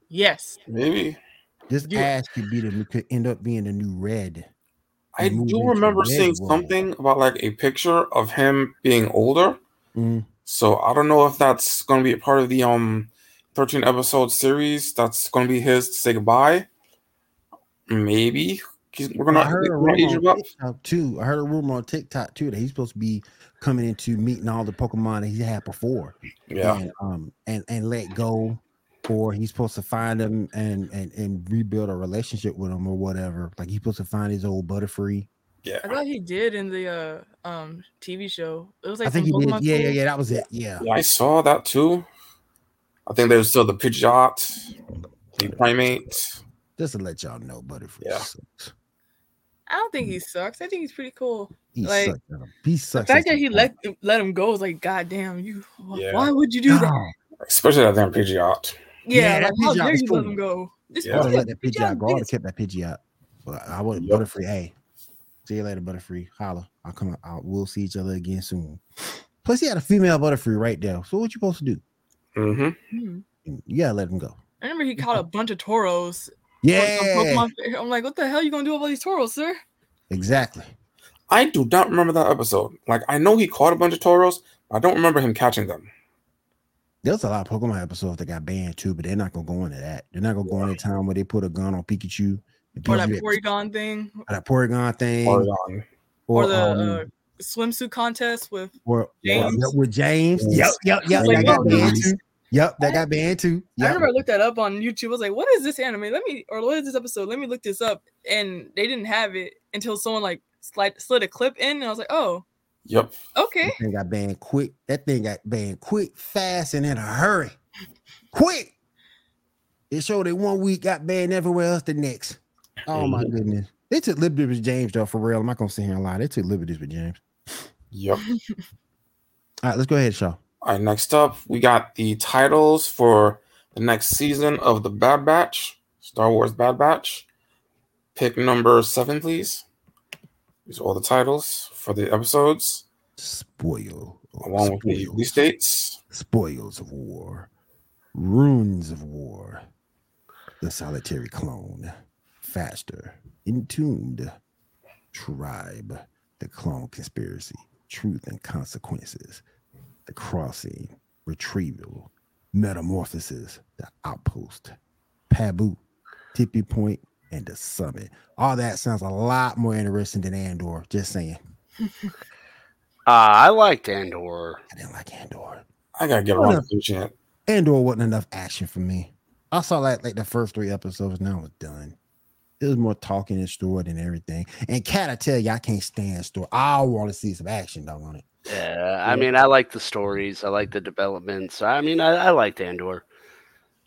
Yes. Maybe. This Yeah. Ash could be the could end up being the new Red. I do remember seeing world. something about like a picture of him being older. Mm. So I don't know if that's going to be a part of the um 13 episode series. That's going to be his to say goodbye. Maybe He's- we're gonna, I heard a we're gonna rumor on. TikTok too. I heard a rumor on TikTok too that he's supposed to be coming into meeting all the Pokemon that he had before. Yeah, and um and and let go or he's supposed to find them and and and rebuild a relationship with them or whatever like he's supposed to find his old butterfree Yeah. I thought he did in the uh um TV show. It was like I think he some did. Yeah, yeah, yeah. That was it. Yeah. Yeah, I saw that too. I think there's still the Pidgeot, the Primeape. Just to let y'all know, Butterfree Yeah. sucks. I don't think he sucks. I think he's pretty cool. He Like, sucks. at him. He The fact that he the let let him go is like, God damn, you. Yeah. Why would you do that? Especially that damn Pidgeot. Yeah, Yeah, like, that how Pidgeot dare you cool. let him go? This Yeah. I would have let that Pidgeot Pidgeot go. I would have this. kept that Pidgeot. But I would Yep. Butterfree. Hey, see you later, Butterfree. Holla. I'll come out. We'll see each other again soon. Plus, he had a female Butterfree right there. So what you supposed to do? Mm-hmm. Hmm. You gotta let him go. I remember he caught a bunch of Tauros. On Yeah, some Pokemon fair. I'm like, what the hell you gonna do with all these Tauros, sir? exactly. I do not remember that episode. Like I know he caught a bunch of Tauros, but I don't remember him catching them. There's a lot of Pokemon episodes that got banned too, but they're not gonna go into that. They're not gonna go into time where they put a gun on Pikachu. Or that Pikachu- Porygon thing, or that Porygon thing, Porygon. or the um, uh, swimsuit contest with. or, or- James. yep, with James. Yep, Yes. yep, yep. Like, that got banned too. Yep, that got banned too. I remember I looked that up on YouTube. I was like, what is this anime? Let me, or what is this episode? Let me look this up. And they didn't have it until someone like slid, slid a clip in. And I was like, oh, Yep. okay. That thing got banned quick. That thing got banned quick, fast, and in a hurry. Quick. It showed it one week, got banned everywhere else the next. Oh my goodness. They took liberties with James, though, for real. I'm not gonna sit here and lie. They took liberties with James. Yep. <laughs> All right, let's go ahead, Shaw. All right, next up, we got the titles for the next season of the Bad Batch, Star Wars Bad Batch. Pick number seven, please. These are all the titles for the episodes, Spoil. along with the spoils, release dates. spoils of war. Ruins of war. The solitary clone. Faster. Entombed. Tribe. The clone conspiracy. Truth and consequences. The crossing. Retrieval. Metamorphosis. The outpost. Pabu. Tippy. And the summit. All that sounds a lot more interesting than Andor. Just saying. <laughs> Uh, I liked Andor. I didn't like Andor. I gotta get around to finishing it. Andor wasn't enough action for me. I saw like like the first three episodes, now was done. It was more talking and story than everything. And cat, I tell you, I can't stand story. I want to see some action though on it. Yeah, I mean, I like the stories. I like the developments. I mean, I, I liked Andor.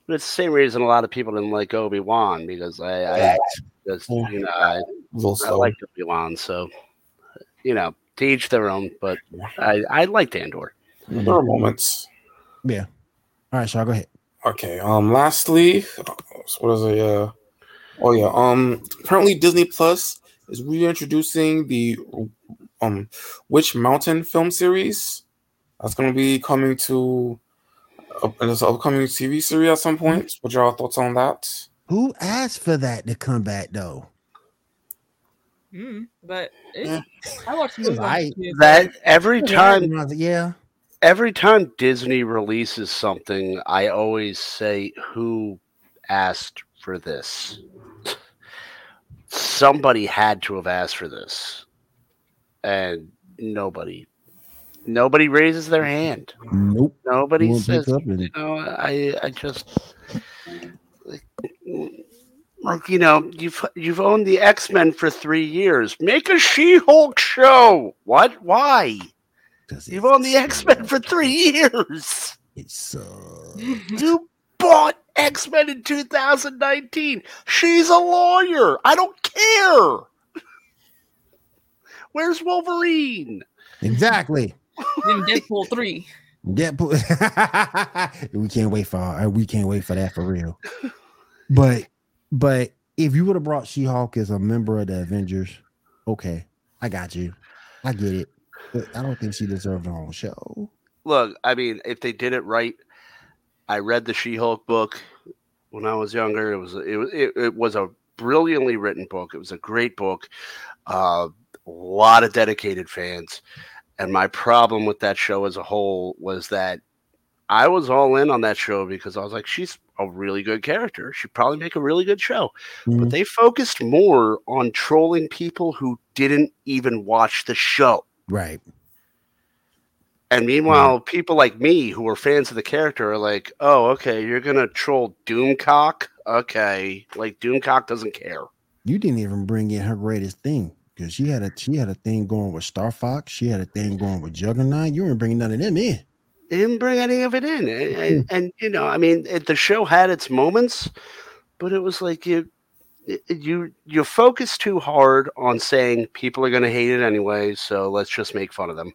But it's the same reason a lot of people didn't like Obi Wan because I, I just, Yeah. you know, I, A little I slow. liked Obi Wan. So, you know, to each their own. But I, I liked Andor. there are moments. Yeah. All right, Shaw, go ahead. Okay. Um. Lastly, what is it? Uh, oh yeah. Um. Apparently, Disney Plus is reintroducing the um Witch Mountain film series. That's going to be coming to uh, this upcoming TV series at some point. What y'all thoughts on that? Who asked for that to come back though? Mm, but it, Yeah. I watched movies. on That every time, yeah. every time Disney releases something, I always say, "Who asked for this?" Somebody had to have asked for this, and nobody, nobody raises their hand. Nope. Nobody Won't says, you know, I, I just like, like, you know, you've you've owned the X Men for three years. Make a She Hulk show. What? Why? You've owned the X Men for three <laughs> years. It sucks. You bought X Men in 2019. She's a lawyer. I don't care. Where's Wolverine? Exactly. Then Deadpool three. Deadpool. <laughs> we can't wait for uh, we can't wait for that for real. But but if you would have brought She-Hulk as a member of the Avengers, okay, I got you. I get it. But I don't think she deserved her own show. Look, I mean, if they did it right, I read the She-Hulk book when I was younger. It was it was it, it was a brilliantly written book. It was a great book. Uh, a lot of dedicated fans. And my problem with that show as a whole was that I was all in on that show because I was like, she's a really good character. She'd probably make a really good show. But Mhm. they focused more on trolling people who didn't even watch the show. Right. And mm. meanwhile, people like me who are fans of the character are like, oh, okay, you're going to troll Doomcock? Okay. Like, Doomcock doesn't care. You didn't even bring in her greatest thing. Because she had a she had a thing going with Starfox. She had a thing going with Juggernaut. You weren't bringing none of them in. They didn't bring any of it in, and, and, mm. and, you know, I mean, it, the show had its moments, but it was like you, you, you focus too hard on saying people are going to hate it anyway, so let's just make fun of them.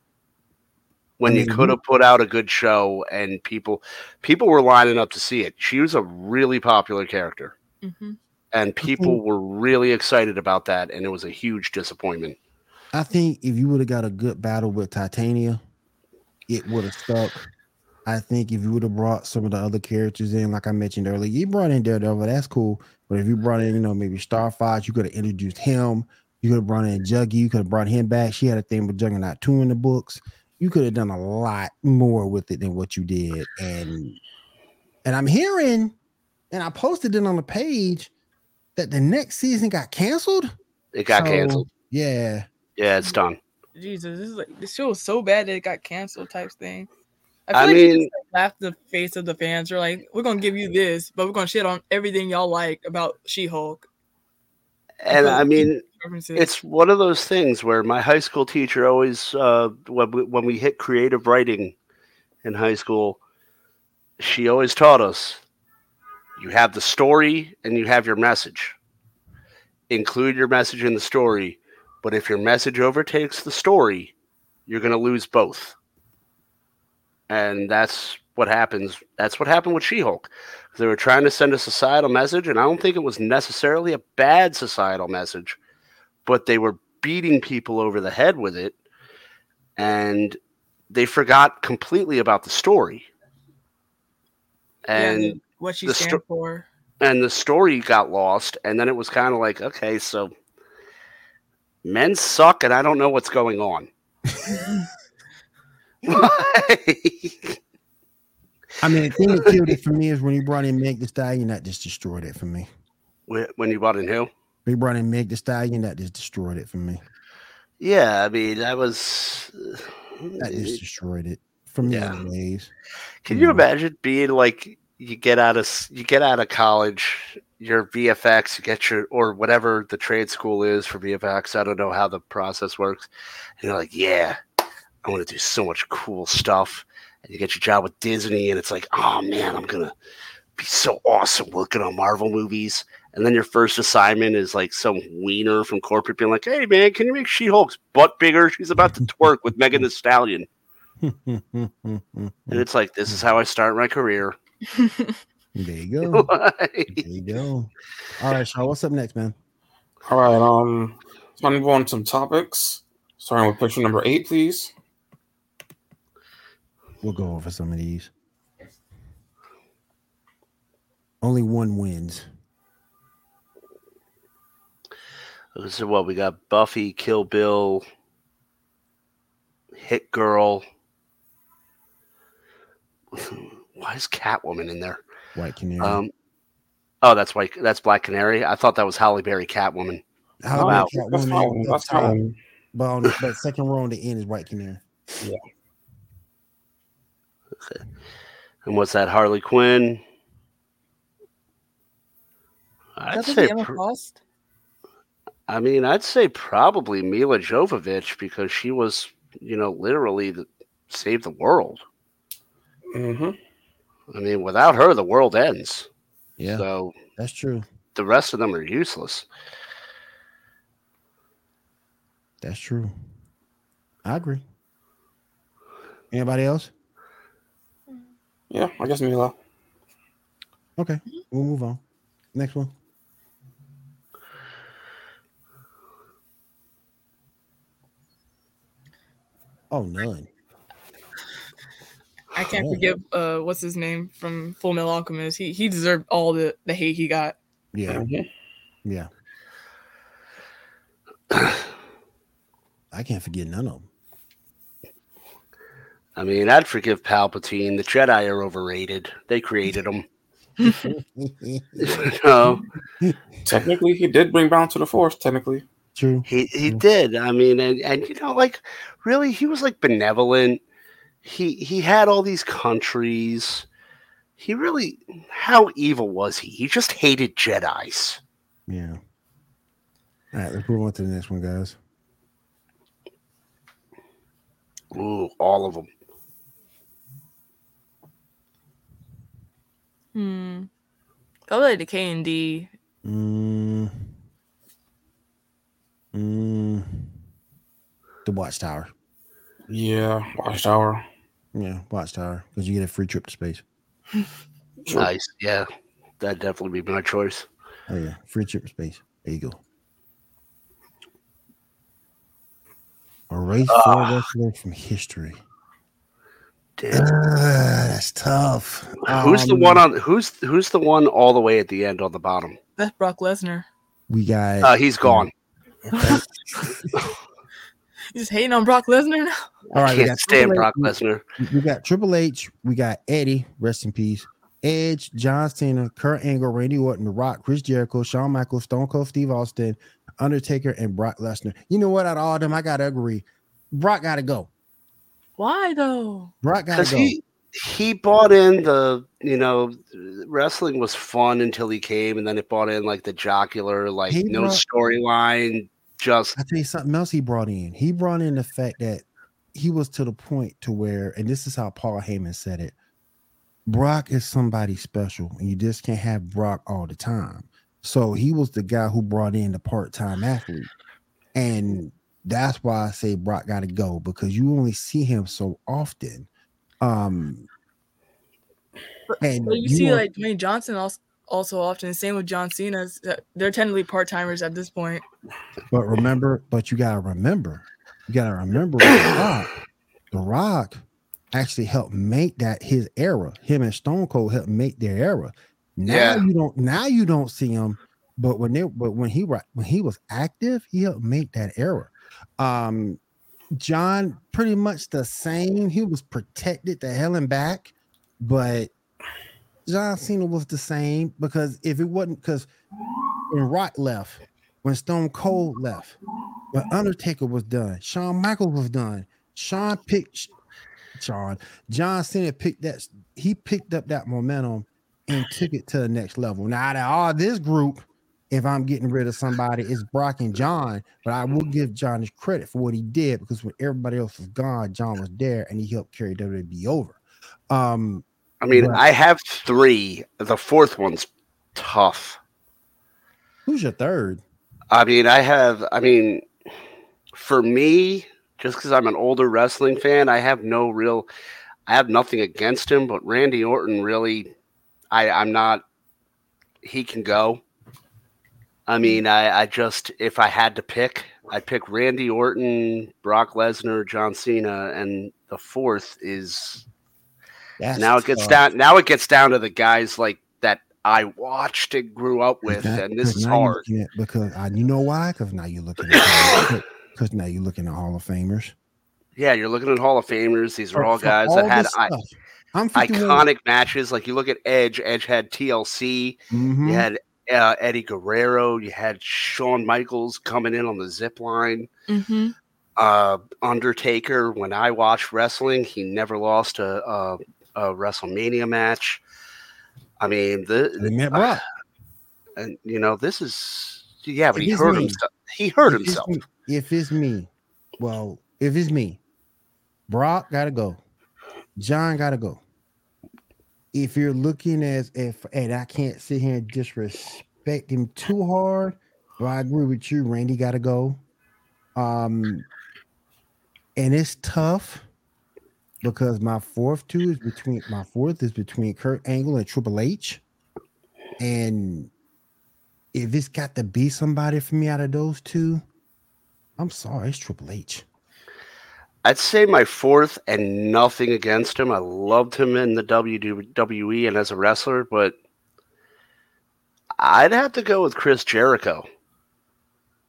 When you could have put out a good show, and people, people were lining up to see it. She was a really popular character, hmm and people were really excited about that, and it was a huge disappointment. I think if you would have got a good battle with Titania, it would have stuck. I think if you would have brought some of the other characters in, like I mentioned earlier, you brought in Daredevil, that's cool. But if you brought in, you know, maybe Starfox, you could have introduced him. You could have brought in Juggy. You could have brought him back. She had a thing with Juggernaut 2 in the books. You could have done a lot more with it than what you did. And and I'm hearing, and I posted it on the page that the next season got canceled. It got So, canceled. Yeah. Yeah, it's done. Jesus, this is like this show was so bad that it got canceled type thing. I I feel like they mean- just like, laughed the face of the fans. They're like, "We're gonna give you this, but we're gonna shit on everything y'all like about She-Hulk." And I mean, references. it's one of those things where my high school teacher always uh, when we, when we hit creative writing in high school she always taught us you have the story and you have your message. Include your message in the story but if your message overtakes the story you're going to lose both. And that's what happens that's what happened with she-hulk. They were trying to send a societal message and i don't think it was necessarily a bad societal message but they were beating people over the head with it and they forgot completely about the story Yeah, and the- what she the stands sto- for. and the story got lost and then it was kind of like okay so men suck and i don't know what's going on <laughs> I mean, the thing that killed it for me is when you brought in Meg the Stallion, that just destroyed it for me. When you brought in who He brought in Meg the Stallion, that just destroyed it for me. yeah i mean that was That just destroyed it for me, Yeah. anyways. Can you Mm. imagine being like you get out of you get out of college, your VFX, you get your or whatever the trade school is for VFX. I don't know how the process works. And you're like, yeah, I want to do so much cool stuff. And you get your job with Disney, and it's like, oh man, I'm gonna be so awesome working on Marvel movies. And then your first assignment is like some wiener from corporate being like, hey man, can you make She-Hulk's butt bigger? She's about to twerk with Megan Thee Stallion. And it's like, this is how I start my career. <laughs> there you go. <laughs> There you go. All right, Shaw, what's up next, man? All right, um, so I'm gonna move on to some topics. Starting with picture number eight, please. We'll go over some of these. Only one wins. So what we got Buffy, Kill Bill, Hit Girl. <laughs> Why is Catwoman in there? White Canary. Um, oh, that's white. That's Black Canary. I thought that was Halle Berry Catwoman. How wow. about That's Catwoman That's top, fine. But on the but second row on the end is White Canary. Yeah. Okay. And what's that? Harley Quinn. I'd That's say. Emma Frost. I mean, I'd say probably Milla Jovovich because she was, you know, literally the, saved the world. Mm-hmm. I mean, without her, the world ends. Yeah, So that's true. the rest of them are useless. That's true. I agree. Anybody else? Yeah, I guess Milla. Okay, we'll move on. Next one. Oh, none. I can't Oh. forgive uh what's his name from Fullmetal Alchemist. He he deserved all the the hate he got. Yeah, Mhm. yeah. I can't forget none of them. I mean, I'd forgive Palpatine. The Jedi are overrated. They created them. them. no, Technically, he did bring balance to the force. Technically, True. He he True. did. I mean, and and you know, like really, he was like benevolent. He he had all these countries. He really, how evil was he? He just hated Jedi's. Yeah. All right, let's move on to the next one, guys. Ooh, all of them. Hmm. Go to K and D. Mm mm, the Watchtower. Yeah, Watchtower. Yeah, Watchtower because you get a free trip to space. <laughs> Sure. Nice. Yeah, that'd definitely be my choice. Oh yeah, free trip to space. There you go. A race for Ah. a wrestler from history. Dude. Ah, that's tough. who's the Um, one on who's who's the one all the way at the end on the bottom? That's Brock Lesnar. We got. Uh, he's gone. <laughs> You just hating on Brock Lesnar now? all right, we Can't got stand Triple Brock H, Lesnar. we got Triple H. We got Eddie. Rest in peace. Edge, John Cena, Kurt Angle, Randy Orton, The Rock, Chris Jericho, Shawn Michaels, Stone Cold Steve Austin, Undertaker, and Brock Lesnar. You know what? Out of all of them, I gotta agree. Brock gotta go. Why though? Brock gotta Because go. he he bought in the you know wrestling was fun until he came, and then it bought in like the jocular, like He no storyline, just I tell you something else he brought in. He brought in the fact that he was to the point to where, and this is how Paul Heyman said it. Brock is somebody special, and you just can't have Brock all the time. So he was the guy who brought in the part-time athlete. And that's why I say Brock got to go because you only see him so often. Um and But you, see, want- like Dwayne Johnson also also often. Same with John Cena. They're technically part timers at this point. But remember, but you gotta remember, you gotta remember the <coughs> Rock. The Rock actually helped make that his era. Him and Stone Cold helped make their era. Now Yeah. you don't. Now you don't see him. But when they, but when he wa- when he was active, he helped make that era. Um, John pretty much the same. He was protected the hell and back, but John Cena was the same because if it wasn't because when Rock left, when Stone Cold left, when Undertaker was done, Shawn Michaels was done. Sean picked Sean John Cena picked that he picked up that momentum and took it to the next level. Now out of all this group, if I'm getting rid of somebody, it's Brock and John, but I will give John his credit for what he did because when everybody else was gone, John was there and he helped carry WWE over. Um, I mean, Right. I have three. The fourth one's tough. who's your third? I mean, I have. I mean, for me, just because I'm an older wrestling fan, I have no real. I have nothing against him, but Randy Orton really, I I'm not. He can go. I hmm. mean, I I just if I had to pick, I'd pick Randy Orton, Brock Lesnar, John Cena, and the fourth is That's now it gets tough. down. Now it gets down to the guys like that I watched and grew up with, That- and this is hard. at- because I, you know why? <coughs> Because now you're looking at because now you're looking at Hall of Famers. Yeah, you're looking at Hall of Famers. These are For- all guys all that had I- stuff. I'm iconic matches. Like you look at Edge. Edge had TLC. Mhm. You had uh, Eddie Guerrero. You had Shawn Michaels coming in on the zip line. Mm-hmm. Uh, Undertaker. When I watched wrestling, he never lost a, a, a WrestleMania match. I mean, the met Brock. <sighs> and you know this is yeah, but If he it's hurt me- himself. He hurt if it's himself. me- if it's me, well, if it's me, Brock gotta go. John gotta go. If you're looking as if, and I can't sit here and disrespect him too hard, but I agree with you. Randy gotta go. Um, and it's tough because my fourth two is between my fourth is between Kurt Angle and Triple H, and if it's got to be somebody for me out of those two, I'm sorry, it's Triple H. I'd say my fourth, and nothing against him. I loved him in the WWE and as a wrestler, but I'd have to go with Chris Jericho.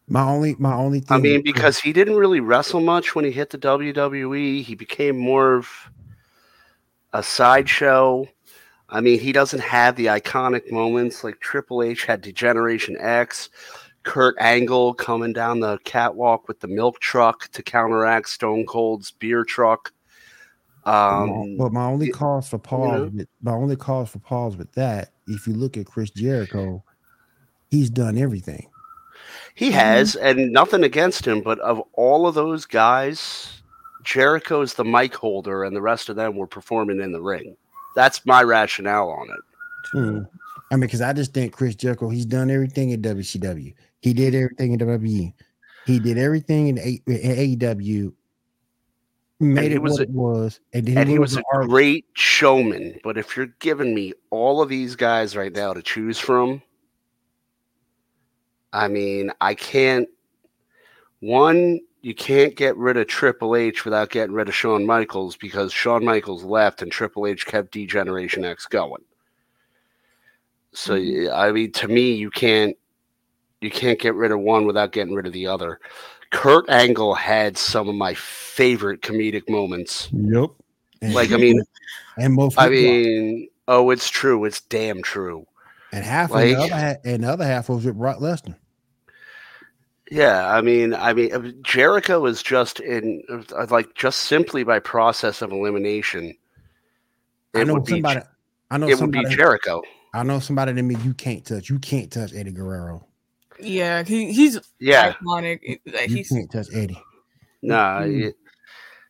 My only, my only thing. I mean, because he didn't really wrestle much when he hit the WWE. He became more of a sideshow. I mean, he doesn't have the iconic moments like Triple H had D-Generation X, Kurt Angle coming down the catwalk with the milk truck to counteract Stone Cold's beer truck. Um, but my only cause for pause, know? my only cause for pause with that, if you look at Chris Jericho, he's done everything. He has, and nothing against him, but of all of those guys, Jericho's the mic holder, and the rest of them were performing in the ring. That's my rationale on it. Hmm. I mean, because I just think Chris Jericho, he's done everything in WCW. He did everything in WWE. He did everything in, A- in AEW. Made he it was what a- it was, and then And he was to a great showman. But if you're giving me all of these guys right now to choose from, I mean, I can't. One, you can't get rid of Triple H without getting rid of Shawn Michaels because Shawn Michaels left and Triple H kept D-Generation X going. So Mhm. I mean, to me, you can't you can't get rid of one without getting rid of the other. Kurt Angle had some of my favorite comedic moments. Yep. Like, I mean, and most I mean, oh, it's true. It's damn true. and half like- of the other half, and the other half was with Brock Lesnar. Yeah, I mean, I mean, uh, Jericho is just in uh, like just simply by process of elimination. I know would be, somebody. I know it would be. Jericho. I know somebody that mean you can't touch. You can't touch Eddie Guerrero. Yeah, he, he's Yeah, iconic. It- Like, You he's can't touch Eddie. nah, Mm. it-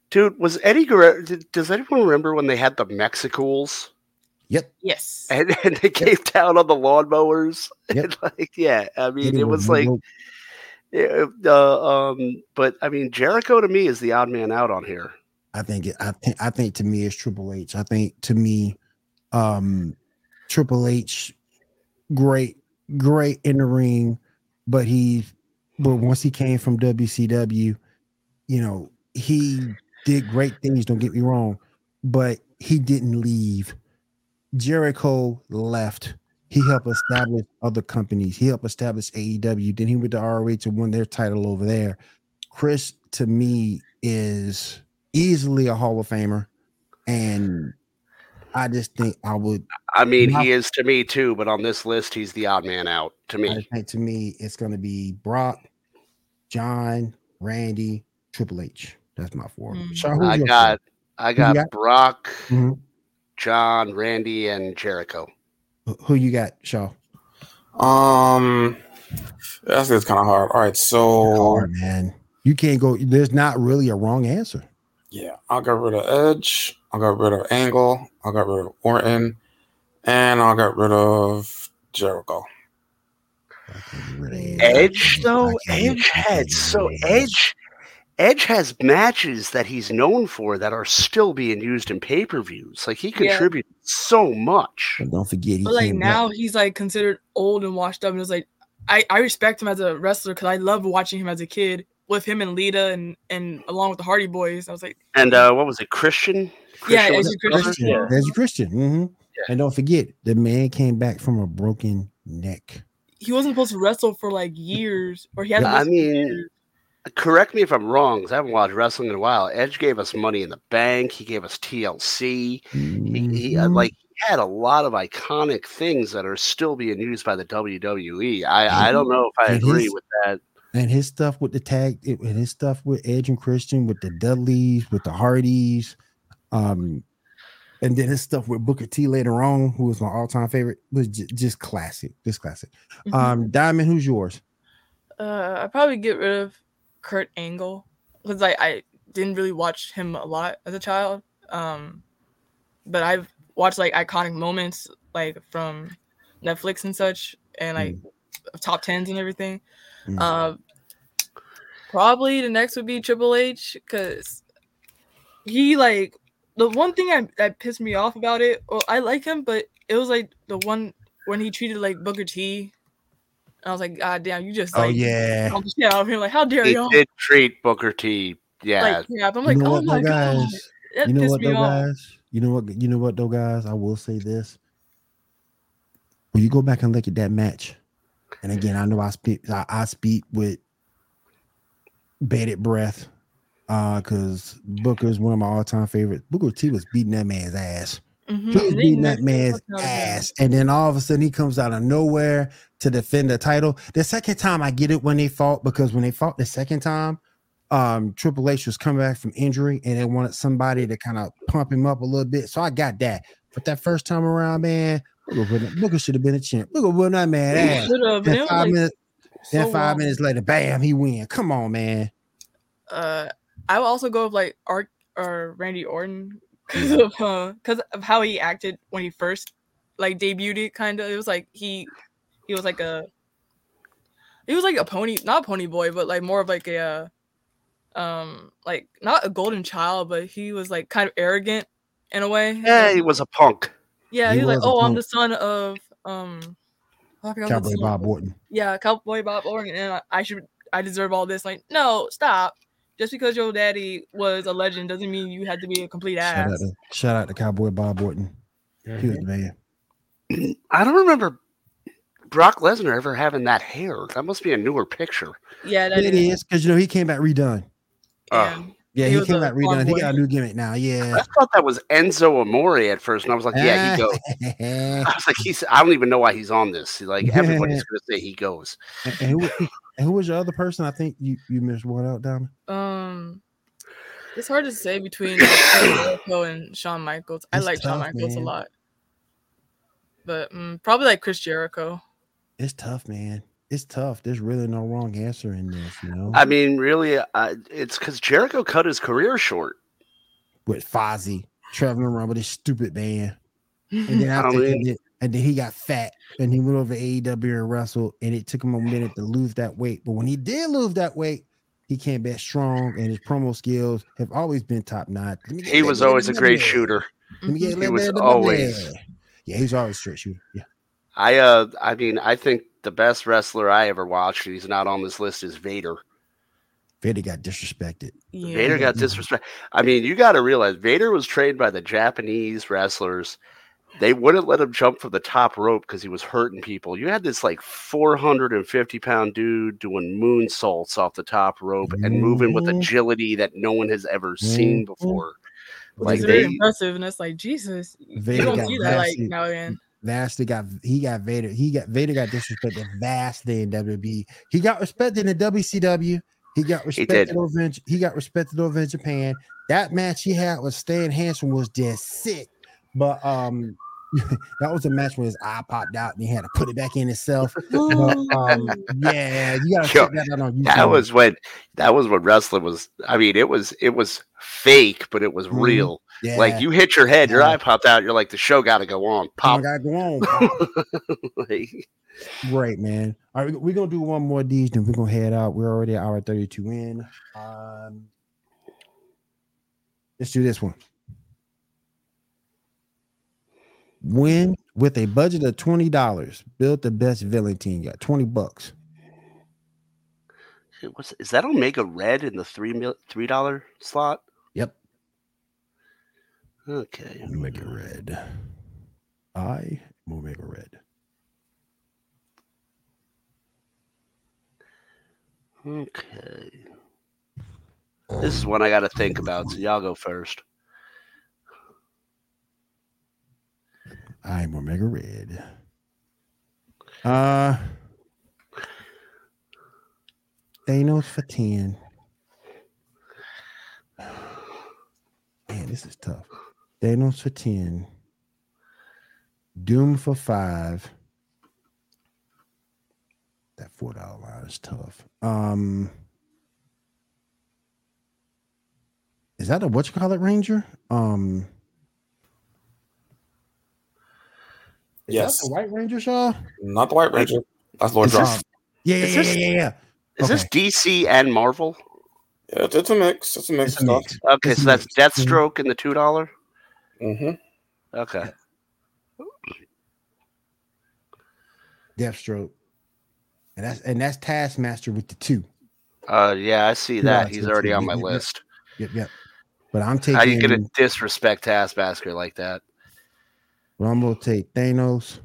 dude, was Eddie Guerrero? Did, does anyone remember when they had the Mexicools Yep. yes. and, and they came down on the lawnmowers? <laughs> Yep. And, like, yeah, I mean, Eddie it was no like, rope. Uh, um, but I mean, Jericho to me is the odd man out on here. I think it, I think I think to me it's Triple H. I think to me, um, Triple H, great, great in the ring, but he, but once he came from WCW, you know, he did great things. Don't get me wrong, but he didn't leave. Jericho left. He helped establish other companies. He helped establish AEW. Then he went to ROH and won their title over there. Chris, to me, is easily a Hall of Famer, and I just think I would. I mean, Now- he is to me too, but on this list, he's the odd man out to I me. think to me, it's going to be Brock, John, Randy, Triple H. That's my four. Mm. Shaw, who's I your got, I you got got? Brock, four? Mhm. John, Randy, and Jericho. Who- Who you got, Shaw? Um, that's it's kind of hard. All right, so Hard man. You can't go. There's not really a wrong answer. yeah, I got rid of Edge. I got rid of Angle. I got rid of Orton, and I got rid of Jericho. Edge, though, I can't- Edge had so do Edge, Edge has matches that he's known for that are still being used in pay per views. Like he Yeah. contributed so much. But don't forget, he But like came now back. he's like considered old and washed up, and it's like I I respect him as a wrestler because I loved watching him as a kid with him and Lita and and along with the Hardy Boys. I was like, And uh, what was it, Christian? Yeah, Christian Edge was is his brother? Christian. Yeah. There's a Christian. mhm. And don't forget, the man came back from a broken neck. he wasn't supposed to wrestle for like years, or he hasn't. I mean, years. Correct me if I'm wrong, because I haven't watched wrestling in a while. Edge gave us Money in the Bank. He gave us TLC. He, he uh, Mhm. like had a lot of iconic things that are still being used by the WWE. I, I don't know if I And agree his- with that. and his stuff with the tag and his stuff with Edge and Christian with the Dudleys with the Hardys um and then his stuff with Booker T later on who was my all-time favorite was ju- just classic just classic Mhm. um Diamond who's yours Uh, I probably get rid of Kurt Angle because I I didn't really watch him a lot as a child. Um, but I've watched like iconic moments like from Netflix and such, and like top tens and everything. Mm. Uh, probably the next would be Triple H because he like the one thing I, that pissed me off about it. Well, I like him, but it was like the one when he treated like Booker T. I was like, God damn, you just oh like yeah stomp the shit out of him. Like, how dare He y'all? did treat Booker T. Yeah, Like, yeah, I'm you like, know oh what my though god, guys that you know pissed what me though off. guys you know what you know what though guys I will say this when you go back and look at that match and again I know I speak I, I speak with bated breath uh because Booker is one of my all-time favorites Booker T was beating that man's ass Mhm. he was beating that man's fuck out of him. ass and then all of a sudden he comes out of nowhere to defend the title the second time I get it when they fought because when they fought the second time um Triple H was coming back from injury and they wanted somebody to kind of pump him up a little bit. So I got that. But that first time around, man, Booker, should have been a champ. Booker won that man He ass. should have, but Then five like minutes, then five long. minutes later, bam, he win. Come on, man. Uh, I would also go with like Art or Randy Orton <laughs> because of because of how he acted when he first like debuted. Kind of, it was like he he was like a he was like a pony, not a pony boy, but like more of like a uh, um like not a golden child, but he was like kind of arrogant in a way. Yeah, he was a punk. Yeah, He he was like, was a oh, I'm the son of um, oh, I forgot what the Cowboy Bob was. Orton. Yeah, Cowboy Bob Orton, and I, I should, I deserve all this. Like, no, stop. Just because your daddy was a legend doesn't mean you had to be a complete Shout ass. out, to, shout out to Cowboy Bob Orton. He was the man. <clears throat> I don't remember Brock Lesnar ever having that hair. That must be a newer picture. Yeah, that It is. is because you know he came back redone. Yeah. Yeah, He he, came back farm redone. He got a new gimmick now. Yeah. I thought that was Enzo Amore at first, and I was like, yeah, he goes. <laughs> I was like, he's. I don't even know why he's on this. Like everybody's <laughs> gonna say he goes. and who, and who was your other person? I think you you missed one out, Dom. Um, it's hard to say between like, <coughs> Jericho and Shawn Michaels. I It's like Shawn tough, Michaels a lot, but mm, probably like Chris Jericho. It's tough, man. It's tough. There's really no wrong answer in this, you know. I mean, really, uh, it's because Jericho cut his career short. With Fozzy traveling around with his stupid band, and then <laughs> after don't and mean- then, and then he got fat, and he went over to AEW and wrestled, and it took him a minute to lose that weight. But when he did lose that weight, he came back strong, and his promo skills have always been top notch. Let me get He that was always a great money. shooter. Let me get a He little was bit of the always- Yeah, he's always a straight shooter. Yeah. I uh, I mean, I think the best wrestler I ever watched. He's not on this list. Is Vader. Vader got disrespected. Yeah. Vader got disrespected. I mean, you got to realize Vader was trained by the Japanese wrestlers. They wouldn't let him jump from the top rope because he was hurting people. You had this like 450 pound dude doing moonsaults off the top rope and moving with Mhm. agility that no one has ever seen Mhm. before. Which Like is very they, impressive, and it's like Jesus, Vader you don't see that like now and then. Vastly got he got Vader. He got Vader got disrespected vastly in WWE. He got respected in the WCW. He got He respected over in, he got respected over in Japan. That match he had with Stan Hansen was just sick. But um <laughs> that was a match where his eye popped out and he had to put it back in himself. <laughs> But, um, yeah, you gotta Yo, check that out on YouTube. that was when that was when wrestling was. I mean, it was it was fake, but it was Mhm. real. Yeah, Like you hit your head, your Yeah. eye popped out. You're like, the show got to go on. Pop. gotta go on. <laughs> Like, Great, man. All right, we're gonna do one more of these, then we're gonna head out. We're already hour 32 in. Um, let's do this one. Win with a budget of $20, build the best villain team. You got 20 bucks. What's is that Omega Red in the three mil three dollar slot? Okay. Omega Red. I am Omega Red. Okay. This is one I got to think about. So y'all go first. I'm Omega Red. Uh Thanos for 10. Man, this is tough. Thanos for 10. Doom for five. That four dollar line is tough. Um is that a what you call it ranger? Um is that Yes. the White Ranger, Shaw? Not the White Ranger. That's Lord Is Drop. this- Yeah, yeah, yeah, this- yeah, yeah, yeah. Is this DC and Marvel? Yeah, it's, it's a mix. It's a mix It's a mix. Okay, It's so that's mixed. Mhm. Deathstroke in the two dollar. Hmm Okay. Deathstroke. And that's and that's Taskmaster with the two. Uh, yeah, I see that. He's already two. on my Yep, yep. list. Yep, yep. But I'm taking How you gonna disrespect Taskmaster like that? well, I'm gonna take Thanos.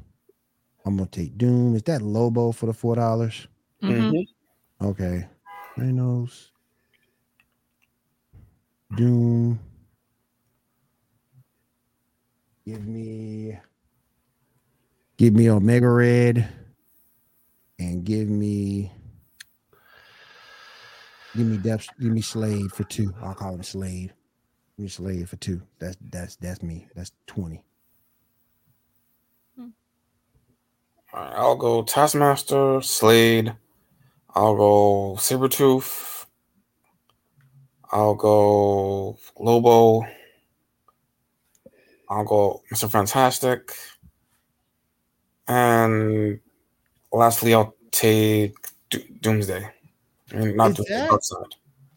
I'm gonna take Doom. Is that Lobo for the four dollars? Mhm. hmm Okay. Thanos. Doom. Give me give me Omega Red and give me give me Death give me Slade for two. I'll call him Slade. Give me Slade for two. That's that's that's me. That's 20. Hmm. All right, I'll go Taskmaster, Slade. I'll go Sabretooth. I'll go Lobo. I'll go Mr. Fantastic. And lastly, I'll take Do- Doomsday. I mean, not Is Doomsday, that- Darkseid.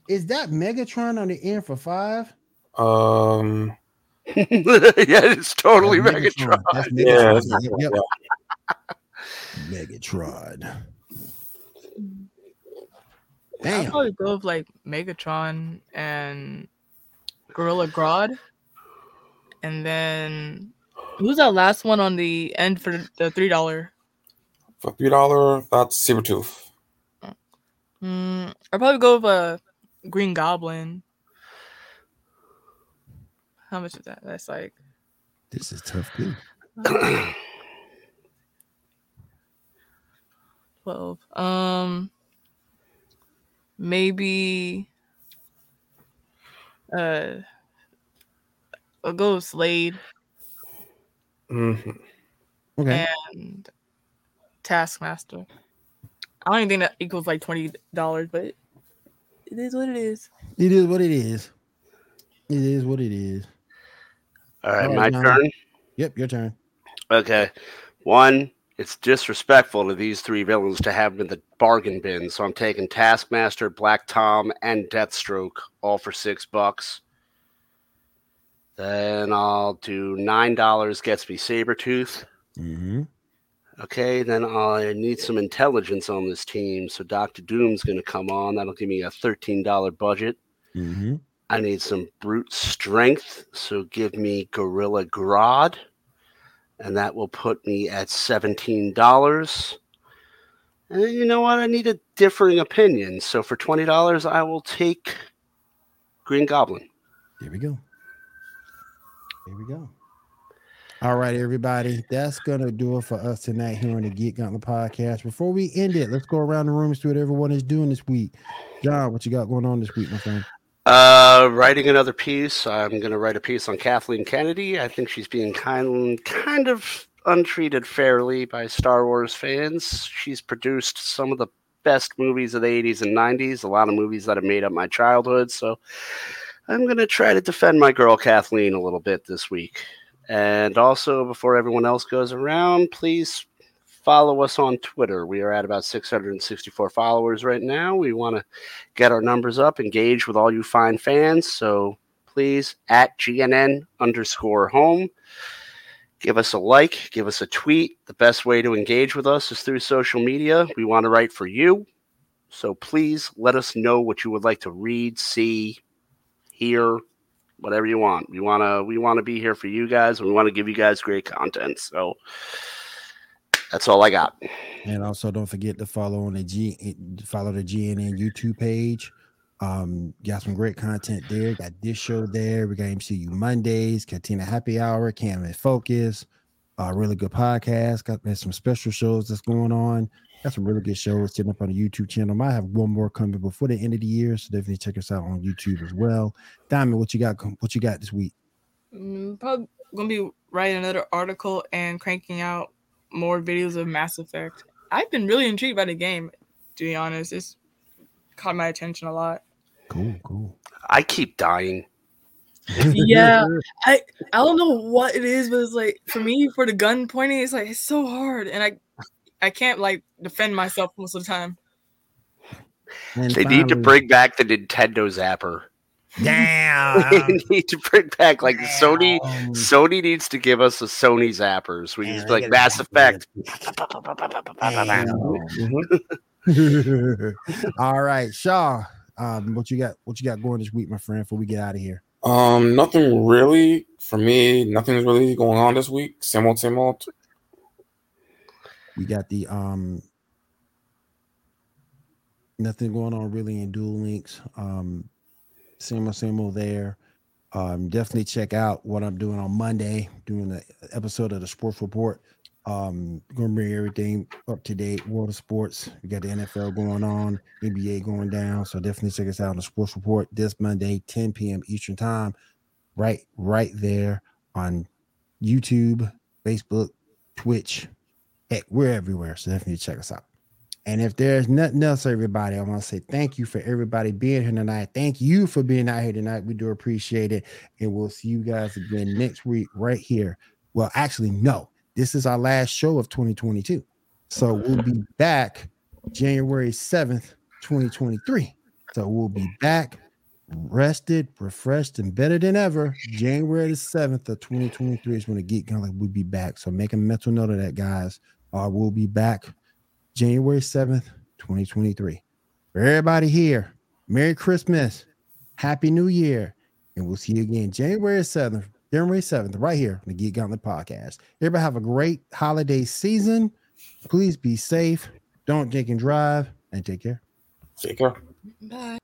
Is that Megatron on the end for five? Um, <laughs> yeah, it's totally That's Megatron. That's yeah, Megatron. that's Yep, yep. yeah. Megatron. I'd Damn. probably go with like Megatron and Gorilla Grodd. And then who's that last one on the end for the three dollar? For three dollar, that's Sabretooth. Mm, I'd probably go with a Green Goblin. How much is that? That's like This is tough too. <clears throat> twelve. Um, maybe. Uh, I'll go with Slade hmm Okay. and Taskmaster. I don't even think that equals like twenty dollars, but it is what it is. It is what it is. It is what it is. All right, All my right, John. turn. Yep, your turn. Okay. One, it's disrespectful to these three villains to have them in the bargain bin. So I'm taking Taskmaster, Black Tom, and Deathstroke, all for six bucks. Then I'll do nine dollars gets me Sabretooth. Mm-hmm. Okay, then I need some intelligence on this team. So Doctor Doom's gonna come on. That'll give me a thirteen dollar budget. Mm-hmm. I need some brute strength, so give me Gorilla Grodd, and that will put me at seventeen dollars. And you know what? I need a differing opinion, so for twenty dollars, I will take Green Goblin. There we go. There we go. All right, everybody. That's gonna do it for us tonight here on the Geek Gauntlet podcast. Before we end it, let's go around the room and see what everyone is doing this week. John, what you got going on this week, my friend? Uh, writing another piece. I'm going to write a piece on Kathleen Kennedy. I think she's being kind, kind of untreated fairly by Star Wars fans. She's produced some of the best movies of the 80s and 90s, a lot of movies that have made up my childhood. So I'm going to try to defend my girl Kathleen a little bit this week. And also, before everyone else goes around, please follow us on Twitter. We are at about 664 followers right now. We want to get our numbers up, engage with all you fine fans. So please, at GNN underscore home, give us a like, give us a tweet. The best way to engage with us is through social media. We want to write for you. So please let us know what you would like to read, see, hear, whatever you want. We want to we want to be here for you guys and we want to give you guys great content. So that's all I got. And also, don't forget to follow on the G follow the GNN YouTube page. Um, got some great content there. Got this show there. We got MCU Mondays, Cantina Happy Hour, Cam and Focus. Uh, really good podcast. Got there's some special shows that's going on. Got some really good shows sitting up on the YouTube channel. Might have one more coming before the end of the year, so definitely check us out on YouTube as well. Diamond, what you got? What you got this week? Mm, probably gonna be writing another article and cranking out more videos of Mass Effect. I've been really intrigued by the game, to be honest. It's caught my attention a lot. Cool, cool. I keep dying. Yeah. <laughs> I I don't know what it is, but it's like for me, for the gun pointing, it's like it's so hard, and I I can't like defend myself most of the time. And They need to bring back the Nintendo Zapper. Damn. <laughs> they need to bring back like the Sony. Sony needs to give us a Sony Zappers. We need like Mass have Effect. <laughs> All right, Shaw. Um, what you got? What you got going this week, my friend? Before we get out of here. Um, nothing really for me. Nothing's really going on this week. Same old, same old. We got the um, nothing going on really in Duel Links. Um, same old, same old there. Um, definitely check out what I'm doing on Monday, doing the episode of the Sports Report. Um, gonna bring everything up to date. World of sports. We got the NFL going on, NBA going down. So definitely check us out on the Sports Report this Monday, 10 p.m. Eastern Time. Right, right there on YouTube, Facebook, Twitch. Heck, we're everywhere. So definitely check us out. And if there's nothing else, everybody, I want to say thank you for everybody being here tonight. Thank you for being out here tonight. We do appreciate it. And we'll see you guys again next week right here. Well, actually, no, this is our last show of 2022. So we'll be back January 7th, 2023. So we'll be back rested, refreshed, and better than ever. January the 7th of 2023 is when the Geek Gauntlet will be back. So make a mental note of that, guys. Uh, we'll be back January 7th, 2023. For everybody here, Merry Christmas, Happy New Year, and we'll see you again January 7th, January 7th, right here on the Geek Gauntlet Podcast. Everybody have a great holiday season. Please be safe. Don't drink and drive, and take care. Take care. Bye.